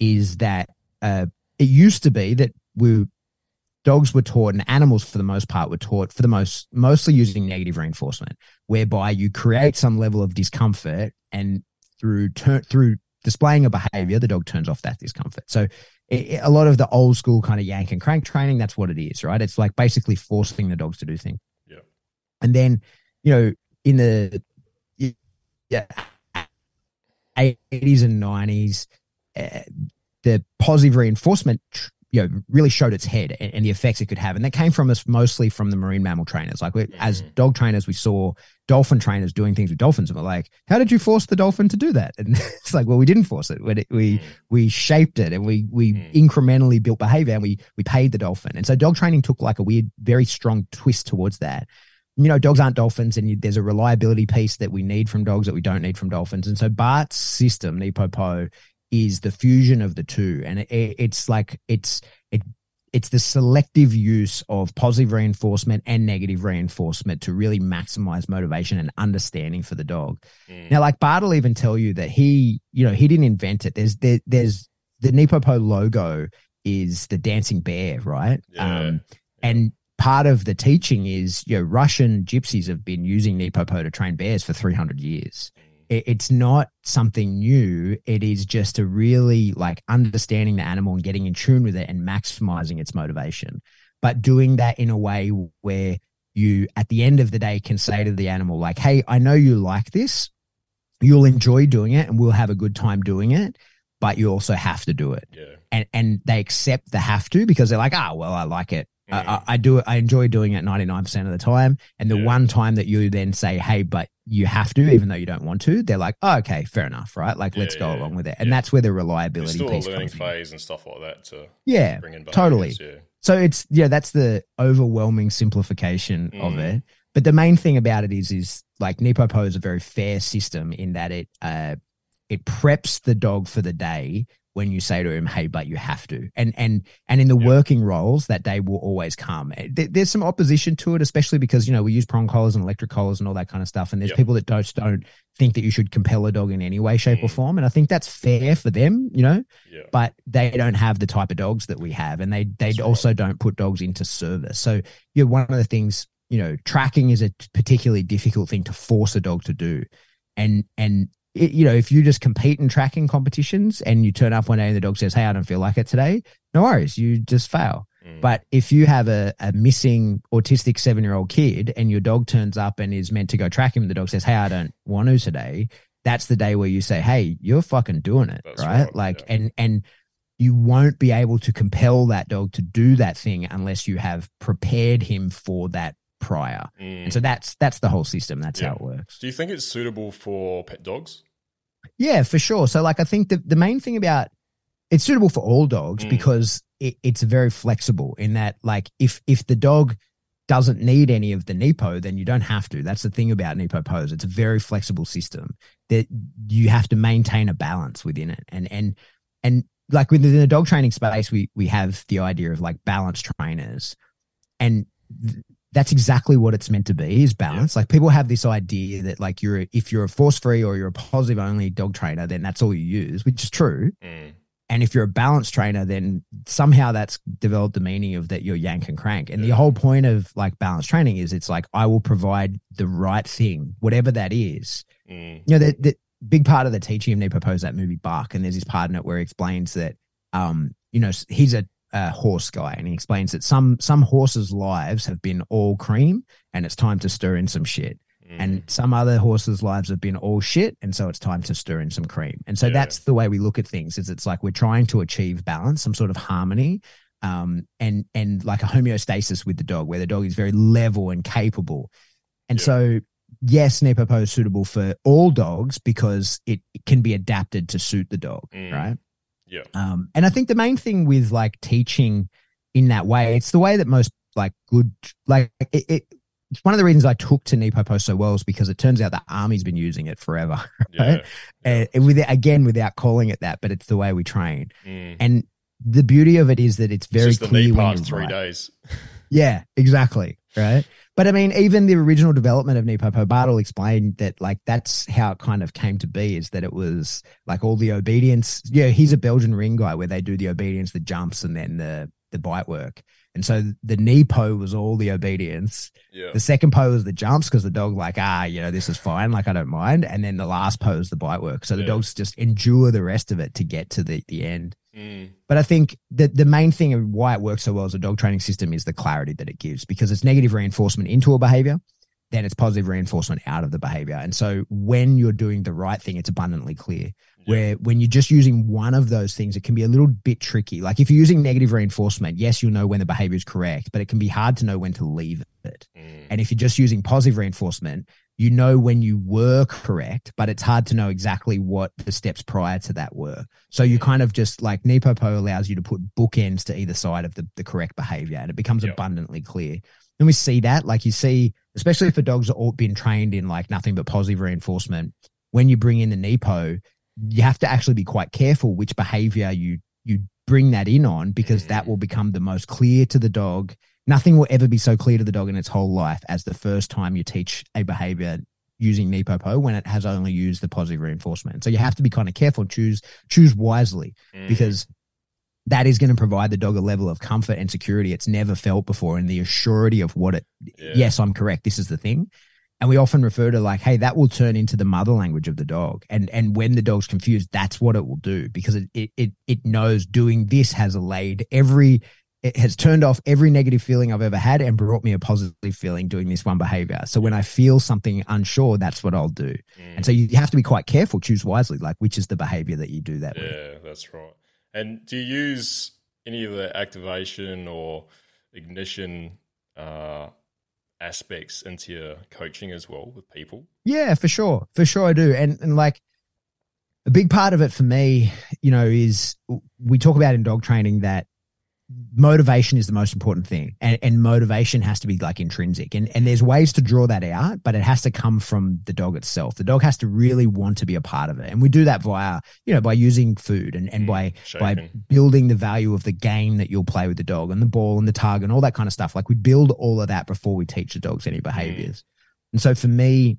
S2: is that uh, it used to be that we dogs were taught and animals for the most part were taught for the most mostly using negative reinforcement whereby you create some level of discomfort and through turn through displaying a behavior the dog turns off that discomfort so it, it- a lot of the old school kind of yank and crank training that's what it is right it's like basically forcing the dogs to do things
S1: Yeah.
S2: and then you know in the yeah 80s and 90s uh, the positive reinforcement you know really showed its head and, and the effects it could have and that came from us mostly from the marine mammal trainers like we, as
S1: Mhm.
S2: dog trainers we saw dolphin trainers doing things with dolphins and we're like how did you force the dolphin to do that and it's like well we didn't force it, we, we
S1: Mm.
S2: we shaped it and we we
S1: Mm.
S2: incrementally built behavior and we we paid the dolphin and so dog training took like a weird very strong twist towards that you know dogs aren't dolphins and you, there's a reliability piece that we need from dogs that we don't need from dolphins and so bart's system nepopo is the fusion of the two and it, it, it's like it's it it's the selective use of positive reinforcement and negative reinforcement to really maximize motivation and understanding for the dog
S1: Mm.
S2: now, like Bart will even tell you that he, you know, he didn't invent it. There's there, there's the Nepopo logo is the dancing bear, right? Um, and part of the teaching is, you know, Russian gypsies have been using Nepopo to train bears for 300 years. It's not something new. It is just a really like understanding the animal and getting in tune with it and maximizing its motivation, but doing that in a way where you, at the end of the day, can say to the animal, like, Hey, I know you like this you'll enjoy doing it and we'll have a good time doing it but you also have to do it
S1: Yeah.
S2: and and they accept the have to because they're like ah well i like it
S1: Mm.
S2: I, I do i enjoy doing it 99% of the time and the
S1: Yeah.
S2: one time that you then say hey but you have to even though you don't want to they're like oh, okay fair enough right like let's
S1: Yeah,
S2: go
S1: yeah,
S2: along with it and
S1: yeah.
S2: that's where the
S1: There's
S2: reliability
S1: still a
S2: piece
S1: learning
S2: comes in.
S1: phase and stuff like that to
S2: yeah
S1: bring in
S2: totally.
S1: Yeah.
S2: so it's yeah, that's the overwhelming simplification of
S1: Mm.
S2: it. But the main thing about it is is like Nepopo is a very fair system in that it uh it preps the dog for the day when you say to him, "Hey, but you have to," and and and in the yep. working roles, that day will always come. Eh, there's some opposition to it, especially because you know we use prong collars and electric collars and all that kind of stuff, and there's people that don't don't think that you should compel a dog in any way, shape, mm. or form, and I think that's fair for them, you know.
S1: Yeah.
S2: But they don't have the type of dogs that we have, and they they also right. don't put dogs into service. So yeah, one of the things you know, tracking is a particularly difficult thing to force a dog to do, and and it, you know, if you just compete in tracking competitions and you turn up one day and the dog says, Hey, I don't feel like it today, no worries, you just fail. Mm. But if you have a, a missing autistic seven year old kid and your dog turns up and is meant to go track him, and the dog says, Hey, I don't want to today, that's the day where you say, Hey, you're fucking doing it. Right? right? Like, yeah. and, and, you won't be able to compel that dog to do that thing unless you have prepared him for that prior. Mm. And so that's that's the whole system. That's yeah. how it works.
S1: Do you think it's suitable for pet dogs?
S2: Yeah, for sure. So like I think the, the main thing about it's suitable for all dogs mm. because it, it's very flexible in that like if if the dog doesn't need any of the Nepo, then you don't have to. That's the thing about Nepo pose. It's a very flexible system that you have to maintain a balance within it. And and and like within the dog training space, we we have the idea of like balance trainers. And that's exactly what it's meant to be is balance. Yeah. Like people have this idea that like you're if you're a force free or you're a positive only dog trainer, then that's all you use, which is true.
S1: Mm.
S2: And if you're a balance trainer, then somehow that's developed the meaning of that you're yank and crank. And yeah. the whole point of like balance training is it's like I will provide the right thing, whatever that is.
S1: Mm.
S2: You know, the, the big part of the teaching of Nepo Pose that movie Bark, and there's this part in it where he explains that um, you know, he's a a horse guy, and he explains that some some horses' lives have been all cream, and it's time to stir in some shit. Mm. And some other horses' lives have been all shit, and so it's time to stir in some cream. And so yeah. that's the way we look at things. Is it's like we're trying to achieve balance, some sort of harmony, um, and and like a homeostasis with the dog, where the dog is very level and capable. And yeah. so yes, Nepo is suitable for all dogs because it, it, can be adapted to suit the dog,
S1: mm.
S2: right?
S1: Yeah.
S2: Um, and I think the main thing with like teaching in that way, it's the way that most like good, like it, it it's one of the reasons I took to Nepo Pose so well is because it turns out the army's been using it forever. Right? Yeah, yeah. And with again, without calling it that, but it's the way we train.
S1: Mm.
S2: And the beauty of it is that it's very
S1: it's
S2: clear.
S1: when three right. days.
S2: yeah, exactly. Right. But I mean, even the original development of Nepo Bartle explained that like that's how it kind of came to be is that it was like all the obedience. Yeah, he's a Belgian ring guy where they do the obedience, the jumps, and then the the bite work. And so the knee po was all the obedience.
S1: Yeah.
S2: The second po was the jumps because the dog like, ah, you know, this is fine. Like I don't mind. And then the last po is the bite work. So the yeah. dogs just endure the rest of it to get to the, the end.
S1: Mm.
S2: But I think the the main thing of why it works so well as a dog training system is the clarity that it gives because it's negative reinforcement into a behavior, then it's positive reinforcement out of the behavior. And so when you're doing the right thing, it's abundantly clear. Yeah. Where when you're just using one of those things, it can be a little bit tricky. Like if you're using negative reinforcement, yes, you'll know when the behavior is correct, but it can be hard to know when to leave it.
S1: Mm.
S2: And if you're just using positive reinforcement, you know when you were correct, but it's hard to know exactly what the steps prior to that were. So you kind of just like Nepopo allows you to put bookends to either side of the, the correct behavior and it becomes yep. abundantly clear. And we see that, like you see, especially for dogs that all been trained in like nothing but positive reinforcement, when you bring in the Nepo, you have to actually be quite careful which behavior you you bring that in on because that mm. will become the most clear to the dog Nothing will ever be so clear to the dog in its whole life as the first time you teach a behavior using Nepopo when it has only used the positive reinforcement. So you have to be kind of careful, choose choose wisely mm. because that is going to provide the dog a level of comfort and security it's never felt before and the assurity of what it yeah. yes, I'm correct, this is the thing. And we often refer to like, hey, that will turn into the mother language of the dog. And and when the dog's confused, that's what it will do because it it it, it knows doing this has allayed every it has turned off every negative feeling I've ever had and brought me a positive feeling doing this one behavior. So when I feel something unsure, that's what I'll do. Mm. And so you have to be quite careful, choose wisely, like which is the behavior that you do that
S1: yeah,
S2: with.
S1: that's right. And do you use any of the activation or ignition uh, aspects into your coaching as well with people?
S2: Yeah, for sure. For sure I do. And and like a big part of it for me, you know, is we talk about in dog training that motivation is the most important thing and, and motivation has to be like intrinsic and, and there's ways to draw that out but it has to come from the dog itself the dog has to really want to be a part of it and we do that via you know by using food and, and mm, by by building the value of the game that you'll play with the dog and the ball and the tug and all that kind of stuff like we build all of that before we teach the dogs any mm. behaviors mm. and so for me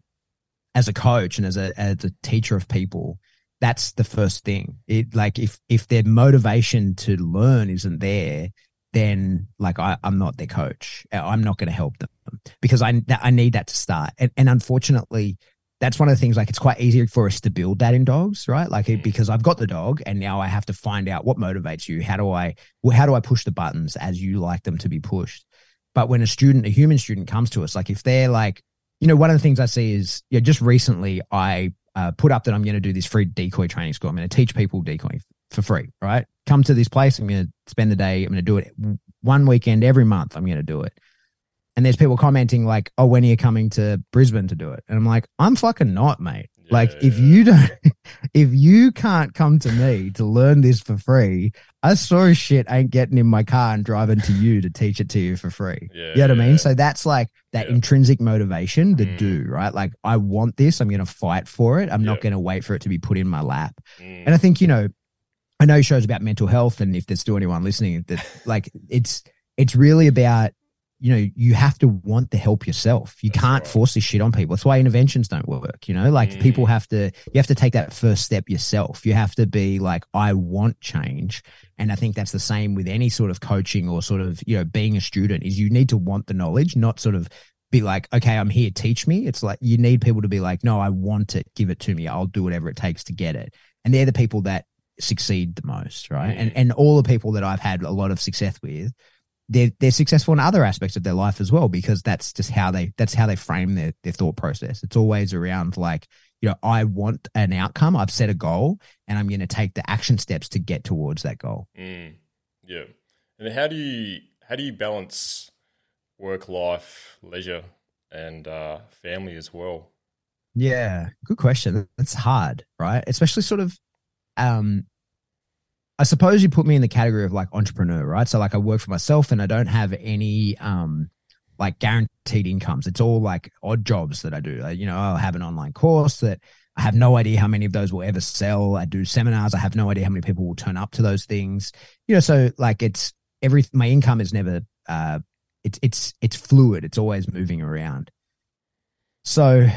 S2: as a coach and as a as a teacher of people that's the first thing. It like if if their motivation to learn isn't there, then like I, I'm not their coach. I'm not going to help them because I I need that to start. And, and unfortunately, that's one of the things. Like it's quite easy for us to build that in dogs, right? Like mm. because I've got the dog, and now I have to find out what motivates you. How do I well, how do I push the buttons as you like them to be pushed? But when a student, a human student, comes to us, like if they're like, you know, one of the things I see is, yeah, just recently I uh, put up that I'm going to do this free decoy training school. I'm going to teach people decoying for free, right? Come to this place. I'm going to spend the day. I'm going to do it one weekend every month. I'm going to do it. And there's people commenting like, "Oh, when are you coming to Brisbane to do it?" And I'm like, "I'm fucking not, mate. Yeah, like, if you don't, if you can't come to me to learn this for free, I saw shit ain't getting in my car and driving to you to teach it to you for free. Yeah, you know what I mean? So that's like that intrinsic motivation to mm. do, right? Like, I want this. I'm going to fight for it. I'm not going to wait for it to be put in my lap. Mm. And I think, you know, I know shows about mental health. And if there's still anyone listening, that like it's, it's really about you know, you have to want the help yourself. You That's can't right. force this shit on people. That's why interventions don't work. You know, like mm. people have to, you have to take that first step yourself. You have to be like, I want change. And I think that's the same with any sort of coaching or sort of, you know, being a student is you need to want the knowledge, not sort of be like, okay, I'm here, teach me. It's like you need people to be like, no, I want it, give it to me. I'll do whatever it takes to get it. And they're the people that succeed the most, right? Mm. And and all the people that I've had a lot of success with they're they're successful in other aspects of their life as well because that's just how they that's how they frame their their thought process. It's always around like you know I want an outcome. I've set a goal and I'm going to take the action steps to get towards that goal.
S1: Mm, yeah, and how do you how do you balance work life, leisure, and uh, family as well?
S2: Yeah, good question. That's hard, right? Especially sort of um I suppose you put me in the category of like entrepreneur, right? So like I work for myself and I don't have any um like guaranteed incomes. It's all like odd jobs that I do. Like, you know, I'll have an online course that I have no idea how many of those will ever sell. I do seminars. I have no idea how many people will turn up to those things. You know, so like it's every my income is never uh it's it's it's fluid. It's always moving around. So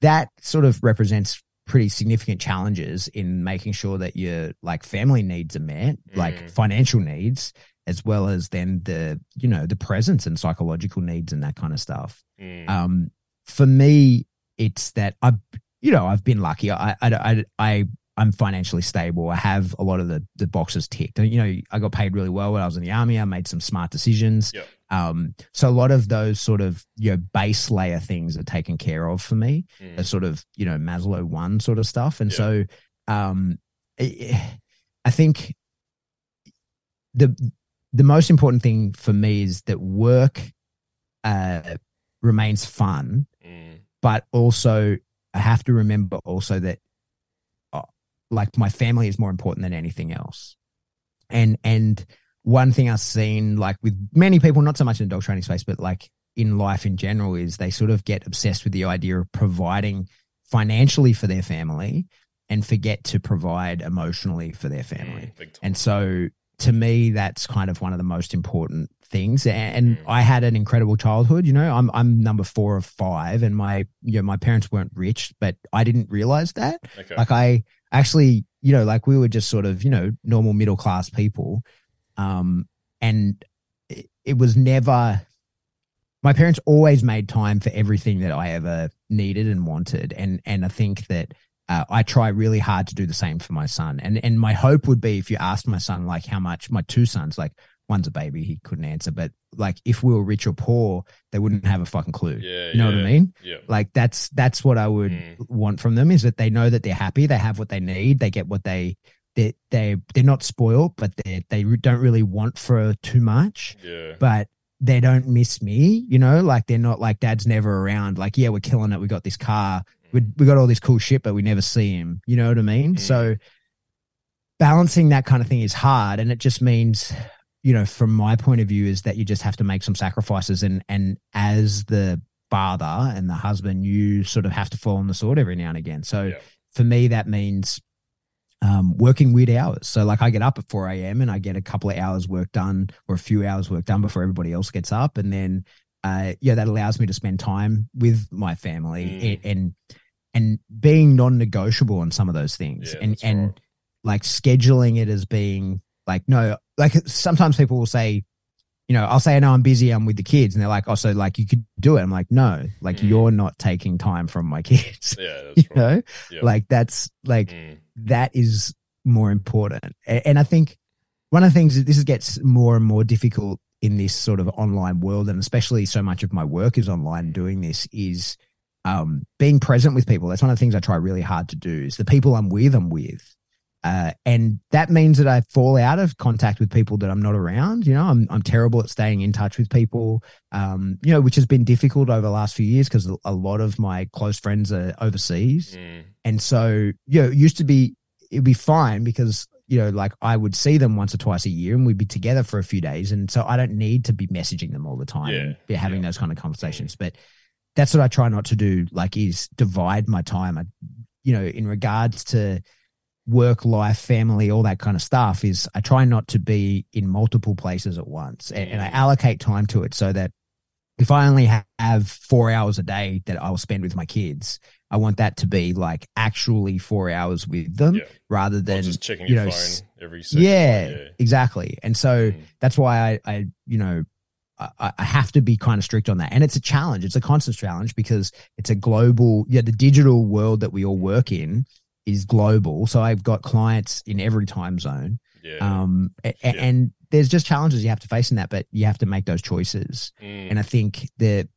S2: that sort of represents pretty significant challenges in making sure that your like family needs are met, mm. like financial needs, as well as then the you know the presence and psychological needs and that kind of stuff. Mm. Um, for me, it's that I've you know I've been lucky. I I I, I I'm financially stable. I have a lot of the the boxes ticked. You know, I got paid really well when I was in the army. I made some smart decisions. Yep. Um, so a lot of those sort of you know base layer things are taken care of for me. Mm. The sort of you know Maslow one sort of stuff, and yep. so um, I think the the most important thing for me is that work uh, remains fun, mm. but also I have to remember also that like my family is more important than anything else. And and one thing I've seen like with many people, not so much in the dog training space, but like in life in general, is they sort of get obsessed with the idea of providing financially for their family and forget to provide emotionally for their family. Mm, and so to me, that's kind of one of the most important things. And mm. I had an incredible childhood. You know, I'm I'm number four of five, and my you know my parents weren't rich, but I didn't realize that. Okay. Like I actually, you know, like we were just sort of, you know, normal middle class people. Um, and it, it was never, my parents always made time for everything that I ever needed and wanted. And, and I think that, uh, I try really hard to do the same for my son. And, and my hope would be if you asked my son, like how much my two sons, like one's a baby, he couldn't answer, but like if we were rich or poor, they wouldn't have a fucking clue. Yeah, you know yeah, what I mean? Yeah. Like that's that's what I would mm. want from them is that they know that they're happy, they have what they need, they get what they they they they're not spoiled, but they they don't really want for too much.
S1: Yeah.
S2: But they don't miss me, you know, like they're not like dad's never around. Like, yeah, we're killing it. We got this car. We we got all this cool shit, but we never see him. You know what I mean? Mm. So balancing that kind of thing is hard, and it just means you know, from my point of view, is that you just have to make some sacrifices, and and as the father and the husband, you sort of have to fall on the sword every now and again. So
S1: Yeah.
S2: for me, that means um, working weird hours. So like I get up at 4 a.m. and I get a couple of hours work done or a few hours work done before everybody else gets up. And then, uh, yeah, that allows me to spend time with my family
S1: Mm.
S2: and, and, being non-negotiable on some of those things
S1: Yeah,
S2: and, and
S1: right.
S2: like scheduling it as being like, no, like sometimes people will say, you know, I'll say, no, I'm busy. I'm with the kids. And they're like, oh, so like you could do it. I'm like, no, like
S1: Mm.
S2: you're not taking time from my kids,
S1: Yeah, that's
S2: you
S1: right.
S2: know,
S1: Yeah.
S2: like that's like,
S1: Mm,
S2: that is more important. A- And I think one of the things that this gets more and more difficult in this sort of online world, and especially so much of my work is online doing this, is um, being present with people. That's one of the things I try really hard to do. Is the people I'm with, I'm with. Uh, and that means that I fall out of contact with people that I'm not around. You know, I'm I'm terrible at staying in touch with people. Um, you know, which has been difficult over the last few years because a lot of my close friends are overseas.
S1: mm,
S2: And so, you know, it used to be, it'd be fine because, you know, like I would see them once or twice a year and we'd be together for a few days. And so I don't need to be messaging them all the time
S1: Yeah,
S2: be having
S1: yeah.
S2: those kind of conversations. But that's what I try not to do, like, is divide my time. I, you know, in regards to work, life, family, all that kind of stuff, is I try not to be in multiple places at once and, and I allocate time to it so that if I only have four hours a day that I'll spend with my kids, I want that to be like actually four hours with them
S1: Yeah.
S2: rather than
S1: just checking
S2: you
S1: your
S2: know,
S1: phone every second.
S2: yeah,
S1: yeah.
S2: exactly. And so
S1: Mm,
S2: that's why I, I you know, I, I have to be kind of strict on that. And it's a challenge. It's a constant challenge because it's a global, yeah, the digital world that we all work in is global. So I've got clients in every time zone.
S1: yeah.
S2: Um, a-
S1: Yeah.
S2: and there's just challenges you have to face in that, but you have to make those choices.
S1: Mm,
S2: And I think that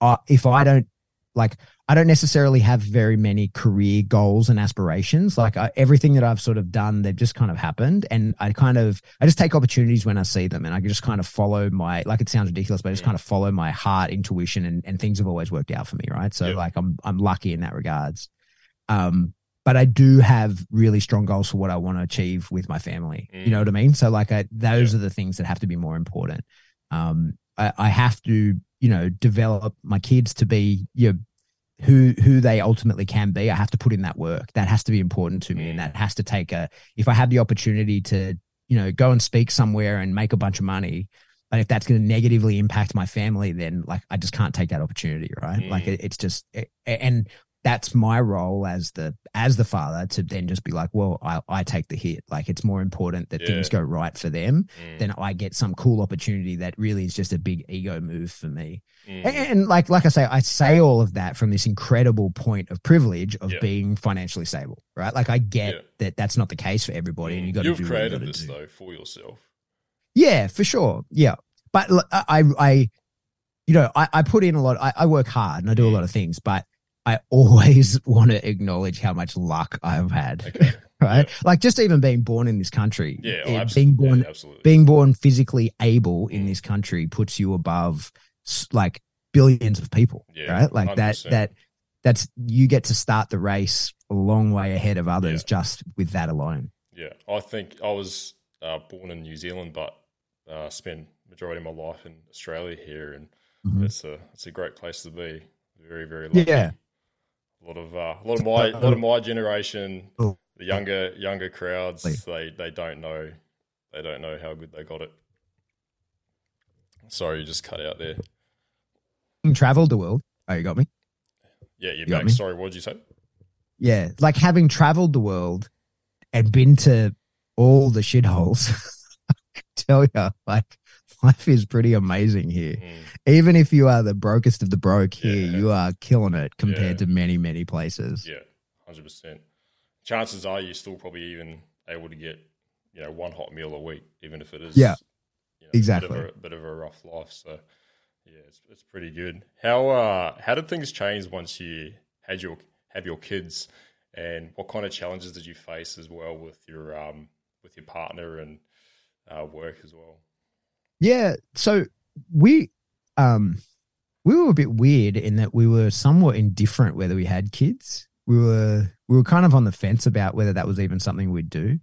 S2: uh, if I don't like, I don't necessarily have very many career goals and aspirations. Like I, everything that I've sort of done, they've just kind of happened. And I kind of, I just take opportunities when I see them and I can just kind of follow my, like it sounds ridiculous, but I just
S1: Mm.
S2: kind of follow my heart intuition and, and things have always worked out for me. Right. So
S1: Yeah.
S2: like I'm, I'm lucky in that regards. Um, but I do have really strong goals for what I want to achieve with my family. You know
S1: Mm.
S2: what I mean? So like I, those are the things that have to be more important. Um, I, I have to, you know, develop my kids to be, you know, who who they ultimately can be. I have to put in that work. That has to be important to me, and
S1: Mm.
S2: that has to take a. If I have the opportunity to, you know, go and speak somewhere and make a bunch of money, but if that's going to negatively impact my family, then like I just can't take that opportunity, right? Like
S1: Mm.
S2: it, it's just, it, and that's my role as the as the father to then just be like, well, I I take the hit. Like it's more important that things go right for them
S1: mm,
S2: then I get some cool opportunity that really is just a big ego move for me.
S1: mm,
S2: And, and like like I say, I say all of that from this incredible point of privilege of
S1: Yeah.
S2: being financially stable, right? Like I get
S1: Yeah.
S2: that that's not the case for everybody, and you got to
S1: You've
S2: you
S1: created
S2: gotta
S1: this
S2: do.
S1: though for yourself.
S2: Yeah, for sure. Yeah, but I I. you know I, I put in a lot. I, I work hard and I do a
S1: Mm.
S2: lot of things, but I always want to acknowledge how much luck I've had.
S1: Okay.
S2: Right, like just even being born in this country,
S1: Yeah, oh,
S2: it- being born
S1: yeah, absolutely.
S2: being born physically able in
S1: Mm.
S2: this country puts you above like billions of people
S1: Yeah,
S2: right like that
S1: 100%.
S2: that that's you get to start the race a long way ahead of others just with that alone
S1: Yeah, I think I was uh, born in New Zealand, but uh, spent majority of my life in Australia here, and
S2: Mhm.
S1: it's a it's a great place to be. Very very lucky.
S2: Yeah.
S1: A lot of uh, a lot of my a lot of my generation,
S2: Oh.
S1: the younger younger crowds, they they don't know they don't know how good they got it. Sorry, you just cut out there.
S2: Having traveled the world oh you got me
S1: Yeah, you're
S2: You got
S1: back.
S2: me?
S1: Sorry, what did you say?
S2: yeah like having traveled the world and been to all the shitholes tell you like life is pretty amazing here
S1: Mm,
S2: even if you are the brokest of the broke here
S1: Yeah.
S2: you are killing it compared
S1: Yeah.
S2: to many many places
S1: yeah, hundred percent. Chances are you're still probably even able to get you know one hot meal a week, even if it is
S2: Yeah,
S1: you know,
S2: exactly.
S1: bit of, a, bit of a rough life. So yeah, it's it's pretty good. How uh how did things change once you had your have your kids, and what kind of challenges did you face as well with your um with your partner and uh, work as well?
S2: Yeah. So we um we were a bit weird in that we were somewhat indifferent whether we had kids. We were we were kind of on the fence about whether that was even something we'd do.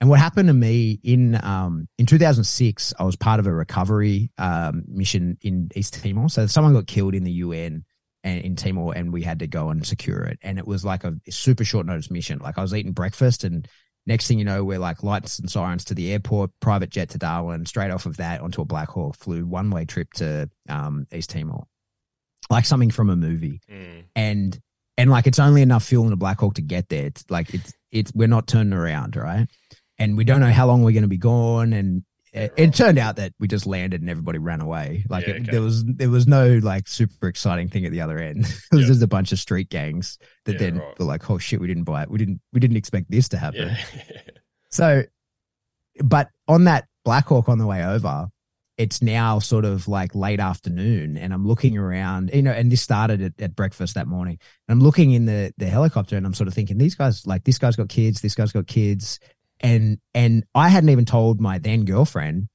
S2: and what happened to me in um, in 2006, I was part of a recovery um, mission in East Timor. So someone got killed in the UN and in Timor, and we had to go and secure it. And it was like a super short notice mission. Like I was eating breakfast, and next thing you know, we're like lights and sirens to the airport, private jet to Darwin, straight off of that onto a Black Hawk, flew one way trip to um, East Timor, like something from a movie.
S1: Mm.
S2: And and like it's only enough fuel in a Black Hawk to get there. It's like it's it's we're not turning around, right? And we don't know how long we're going to be gone, and it, it turned out that we just landed and everybody ran away. Like
S1: Yeah,
S2: it,
S1: okay.
S2: there was there was no like super exciting thing at the other end. it was
S1: Yeah.
S2: just a bunch of street gangs that
S1: Yeah,
S2: then
S1: right.
S2: were like, "Oh shit, we didn't buy it. We didn't we didn't expect this to happen." So, but on that Blackhawk on the way over, it's now sort of like late afternoon, and I'm looking around, you know, and this started at, at breakfast that morning. And I'm looking in the the helicopter, and I'm sort of thinking, these guys, like this guy's got kids, this guy's got kids, and and I hadn't even told my then girlfriend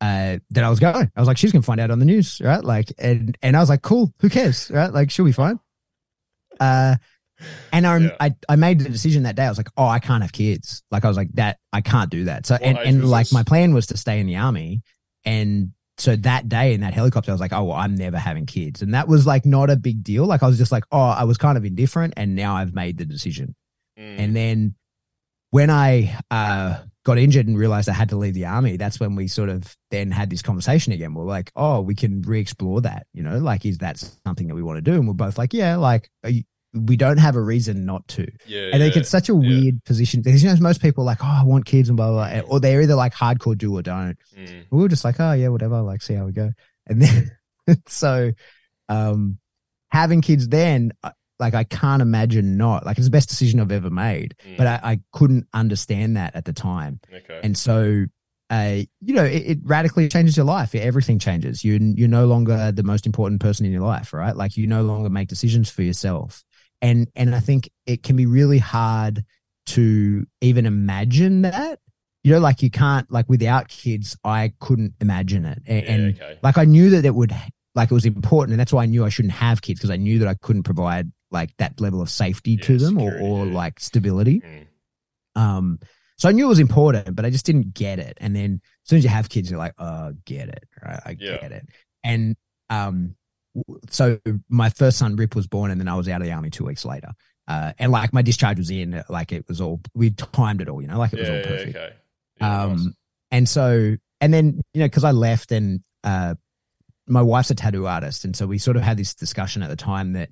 S2: uh that I was going. I was like, she's gonna find out on the news, right? Like, and and I was like, cool, who cares, right? Like, she'll be fine. Uh, and I,
S1: Yeah.
S2: I I made the decision that day. I was like, oh, I can't have kids. Like, I was like, that I can't do that. So, and and like
S1: this?
S2: my plan was to stay in the army, and so that day in that helicopter, I was like, oh, well, I'm never having kids, and that was like not a big deal. Like, I was just like, oh, I was kind of indifferent, and now I've made the decision.
S1: Mm.
S2: And then when I uh, got injured and realized I had to leave the army, that's when we sort of then had this conversation again. We're like, oh, we can re explore that, you know, like, is that something that we want to do? And we're both like, yeah, like, you, we don't have a reason not to.
S1: yeah,
S2: And like, it's such a
S1: yeah.
S2: weird position because, you know, most people are like, oh, I want kids and blah, blah, blah. Or they're either like hardcore do or don't.
S1: Mm.
S2: We were just like, oh, yeah, whatever, like, see how we go. And then, so, um, having kids then, uh, like, I can't imagine not. Like, it's the best decision I've ever made
S1: Mm.
S2: but I, I couldn't understand that at the time.
S1: okay.
S2: And so, uh, you know, it, it radically changes your life. Everything changes. You you're no longer the most important person in your life, right? Like you no longer make decisions for yourself. And and I think it can be really hard to even imagine that. You know, like you can't like without kids, I couldn't imagine it. And,
S1: yeah,
S2: and
S1: okay.
S2: like I knew that it would like it was important, and that's why I knew I shouldn't have kids because I knew that I couldn't provide like that level of safety to them or,
S1: security,
S2: or
S1: yeah.
S2: like stability.
S1: Mm.
S2: Um, so I knew it was important, but I just didn't get it. And then as soon as you have kids, you're like, oh, get it, right? I
S1: Yeah.
S2: get it. And um, so my first son Rip was born, and then I was out of the army two weeks later. Uh, and like my discharge was in, like it was all we timed it all, you know, like it was
S1: Yeah,
S2: all
S1: yeah,
S2: perfect.
S1: okay. Yeah,
S2: Um,
S1: nice.
S2: and so, and then, you know, cause I left and, uh, my wife's a tattoo artist. And so we sort of had this discussion at the time that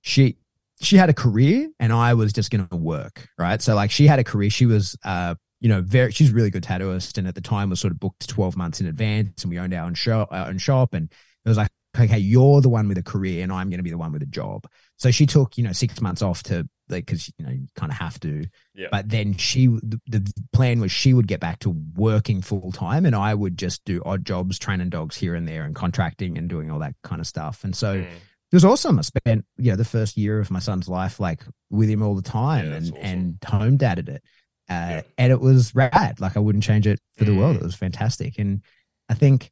S2: she, she had a career and I was just going to work. Right. So like she had a career. She was, uh, you know, very, she's a really good tattooist. And at the time was sort of booked 12 months in advance and we owned our own shop, our own shop. And it was like, okay, you're the one with a career and I'm going to be the one with a job. So she took, you know, six months off to like, cause you know, you kind of have to,
S1: Yeah.
S2: but then she the, the plan was she would get back to working full time and i would just do odd jobs training dogs here and there and contracting and doing all that kind of stuff and so
S1: Mm.
S2: It was awesome i spent you know the first year of my son's life like with him all the time
S1: Yeah,
S2: and
S1: awesome.
S2: and home dadded it uh,
S1: Yeah.
S2: and it was rad like i wouldn't change it for the world
S1: Mm.
S2: it was fantastic and i think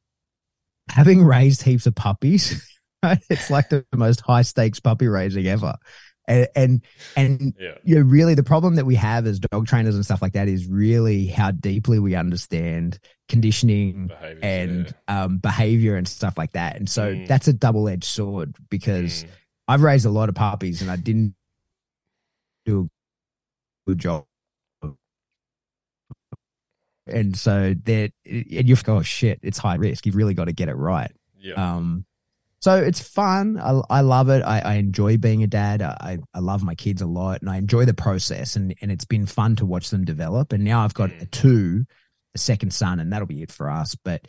S2: having raised heaps of puppies right, it's like the most high stakes puppy raising ever and and and
S1: Yeah.
S2: you know, really the problem that we have as dog trainers and stuff like that is really how deeply we understand conditioning
S1: Behaviors,
S2: and um, behavior and stuff like that. And so
S1: Mm.
S2: that's a double edged sword because
S1: Mm.
S2: I've raised a lot of puppies and I didn't do a good job. And so that, and you've got, oh shit, it's high risk. You've really got to get it right.
S1: yeah.
S2: Um, so it's fun. I, I love it. I, I enjoy being a dad. I, I love my kids a lot and I enjoy the process and, and it's been fun to watch them develop. And now I've got
S1: Mm.
S2: a two, a second son, and that'll be it for us. But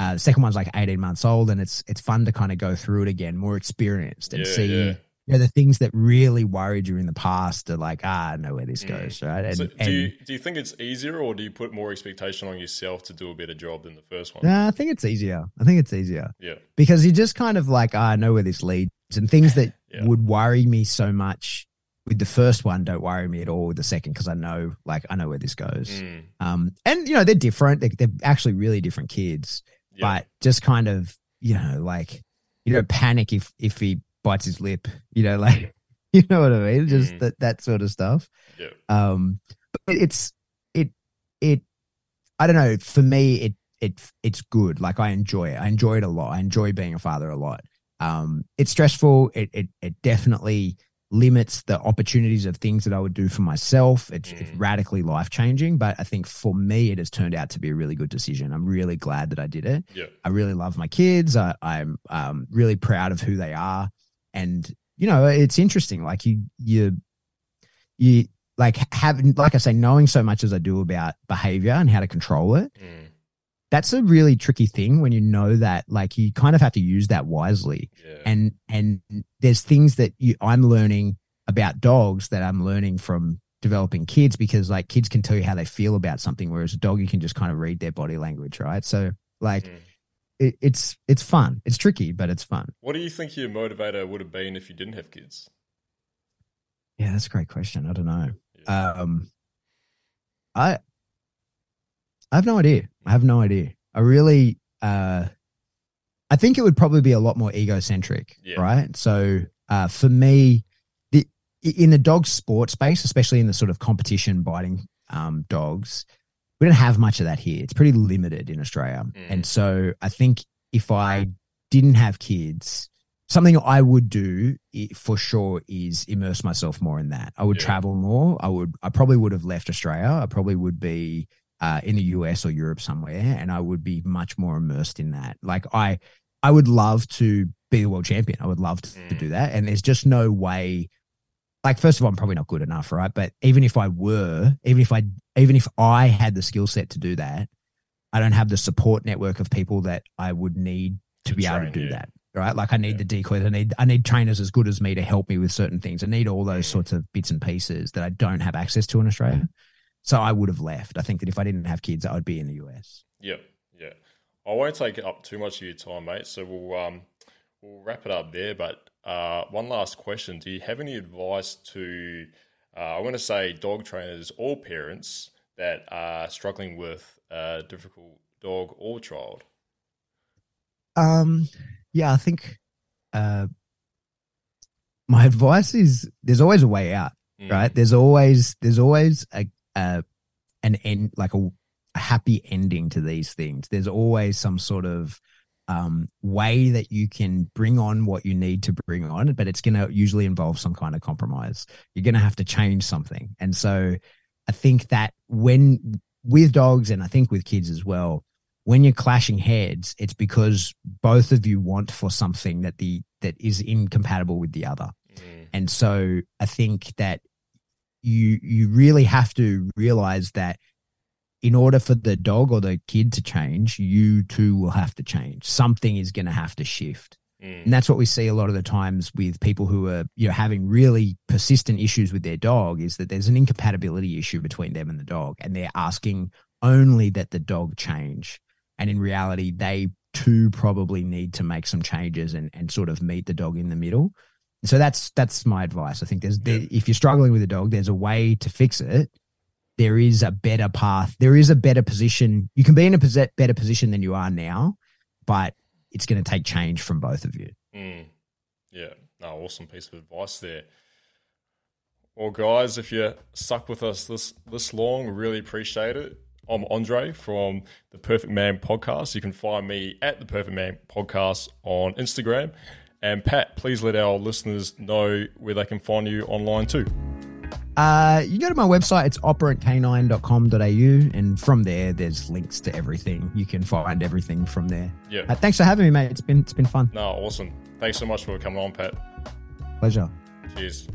S2: uh, the second one's like 18 months old and it's it's fun to kind of go through it again, more experienced and
S1: Yeah,
S2: see
S1: yeah.
S2: You know, the things that really worried you in the past are like, ah, I know where this
S1: Mm.
S2: goes, right? And,
S1: so do
S2: and
S1: you do you think it's easier, or do you put more expectation on yourself to do a better job than the first one?
S2: nah, I think it's easier. I think it's easier.
S1: Yeah.
S2: because you just kind of like, ah, I know where this leads. And things that
S1: Yeah.
S2: would worry me so much with the first one don't worry me at all with the second because I know, like, I know where this goes.
S1: Mm.
S2: Um, and you know, they're different. They, they're actually really different kids,
S1: Yeah.
S2: but just kind of, you know, like, you don't panic if if he bites his lip. You know, like, you know what I mean? Just
S1: Mhm.
S2: that that sort of stuff.
S1: yeah.
S2: Um, but it's it it, I don't know. For me, it it it's good. Like I enjoy it. I enjoy it a lot. I enjoy being a father a lot. Um, it's stressful. It it it definitely limits the opportunities of things that I would do for myself. It's, mm. it's radically life changing, but I think for me, it has turned out to be a really good decision. I'm really glad that I did it.
S1: Yeah.
S2: I really love my kids. I, I'm um, really proud of who they are, and you know, it's interesting. Like you, you, you like having, like I say, knowing so much as I do about behavior and how to control it. Mm that's a really tricky thing when you know that like you kind of have to use that wisely yeah. and and there's things that you i'm learning about dogs that i'm learning from developing kids because like kids can tell you how they feel about something whereas a dog you can just kind of read their body language right so like mm. It, it's it's fun it's tricky but it's fun
S1: what do you think your motivator would have been if you didn't have kids
S2: yeah that's a great question i don't know yeah. um i I have no idea. I have no idea. I really, uh, I think it would probably be a lot more egocentric, yeah. right? So uh, for me, the in the dog sport space, especially in the sort of competition biting um, dogs, we don't have much of that here. It's pretty limited in Australia, mm. and so I think if I didn't have kids, something I would do for sure is immerse myself more in that. I would yeah. travel more. I would. I probably would have left Australia. I probably would be uh, in the US or Europe somewhere, and I would be much more immersed in that. Like I, I would love to be the world champion. I would love to, mm. to do that, and there's just no way. Like first of all, I'm probably not good enough, right? But even if I were, even if I, even if I had the skill set to do that, I don't have the support network of people that I would need to, to be train, able to do yeah. that. Right? Like I need yeah. the decoys. I need I need trainers as good as me to help me with certain things. I need all those mm. sorts of bits and pieces that I don't have access to in Australia. So I would have left. I think that if I didn't have kids, I would be in the US.
S1: Yeah, yeah. I won't take up too much of your time, mate. So we'll um, we'll wrap it up there. But uh, one last question: Do you have any advice to uh, I want to say dog trainers or parents that are struggling with a difficult dog or child?
S2: Um, yeah, I think uh, my advice is there's always a way out, mm. right? There's always there's always a a an end like a, a happy ending to these things. There's always some sort of um, way that you can bring on what you need to bring on, but it's going to usually involve some kind of compromise. You're going to have to change something. And so I think that when with dogs and I think with kids as well, when you're clashing heads, it's because both of you want for something that the that is incompatible with the other. Mm. And so I think that you you really have to realize that in order for the dog or the kid to change, you too will have to change. Something is going to have to shift. Mm. And that's what we see a lot of the times with people who are you know having really persistent issues with their dog is that there's an incompatibility issue between them and the dog and they're asking only that the dog change. And in reality, they too probably need to make some changes and, and sort of meet the dog in the middle. So that's that's my advice. I think there's yeah. there, if you're struggling with a dog, there's a way to fix it. There is a better path. There is a better position. You can be in a better position than you are now, but it's going to take change from both of you.
S1: Mm. Yeah, no, awesome piece of advice there. Well, guys, if you're stuck with us this this long, really appreciate it. I'm Andre from the Perfect Man Podcast. You can find me at the Perfect Man Podcast on Instagram and Pat, please let our listeners know where they can find you online too.
S2: Uh, you go to my website, it's operantcanine.com.au, and from there, there's links to everything. You can find everything from there.
S1: Yeah.
S2: Uh, thanks for having me, mate. It's been it's been fun.
S1: No, awesome. Thanks so much for coming on, Pat.
S2: Pleasure.
S1: Cheers.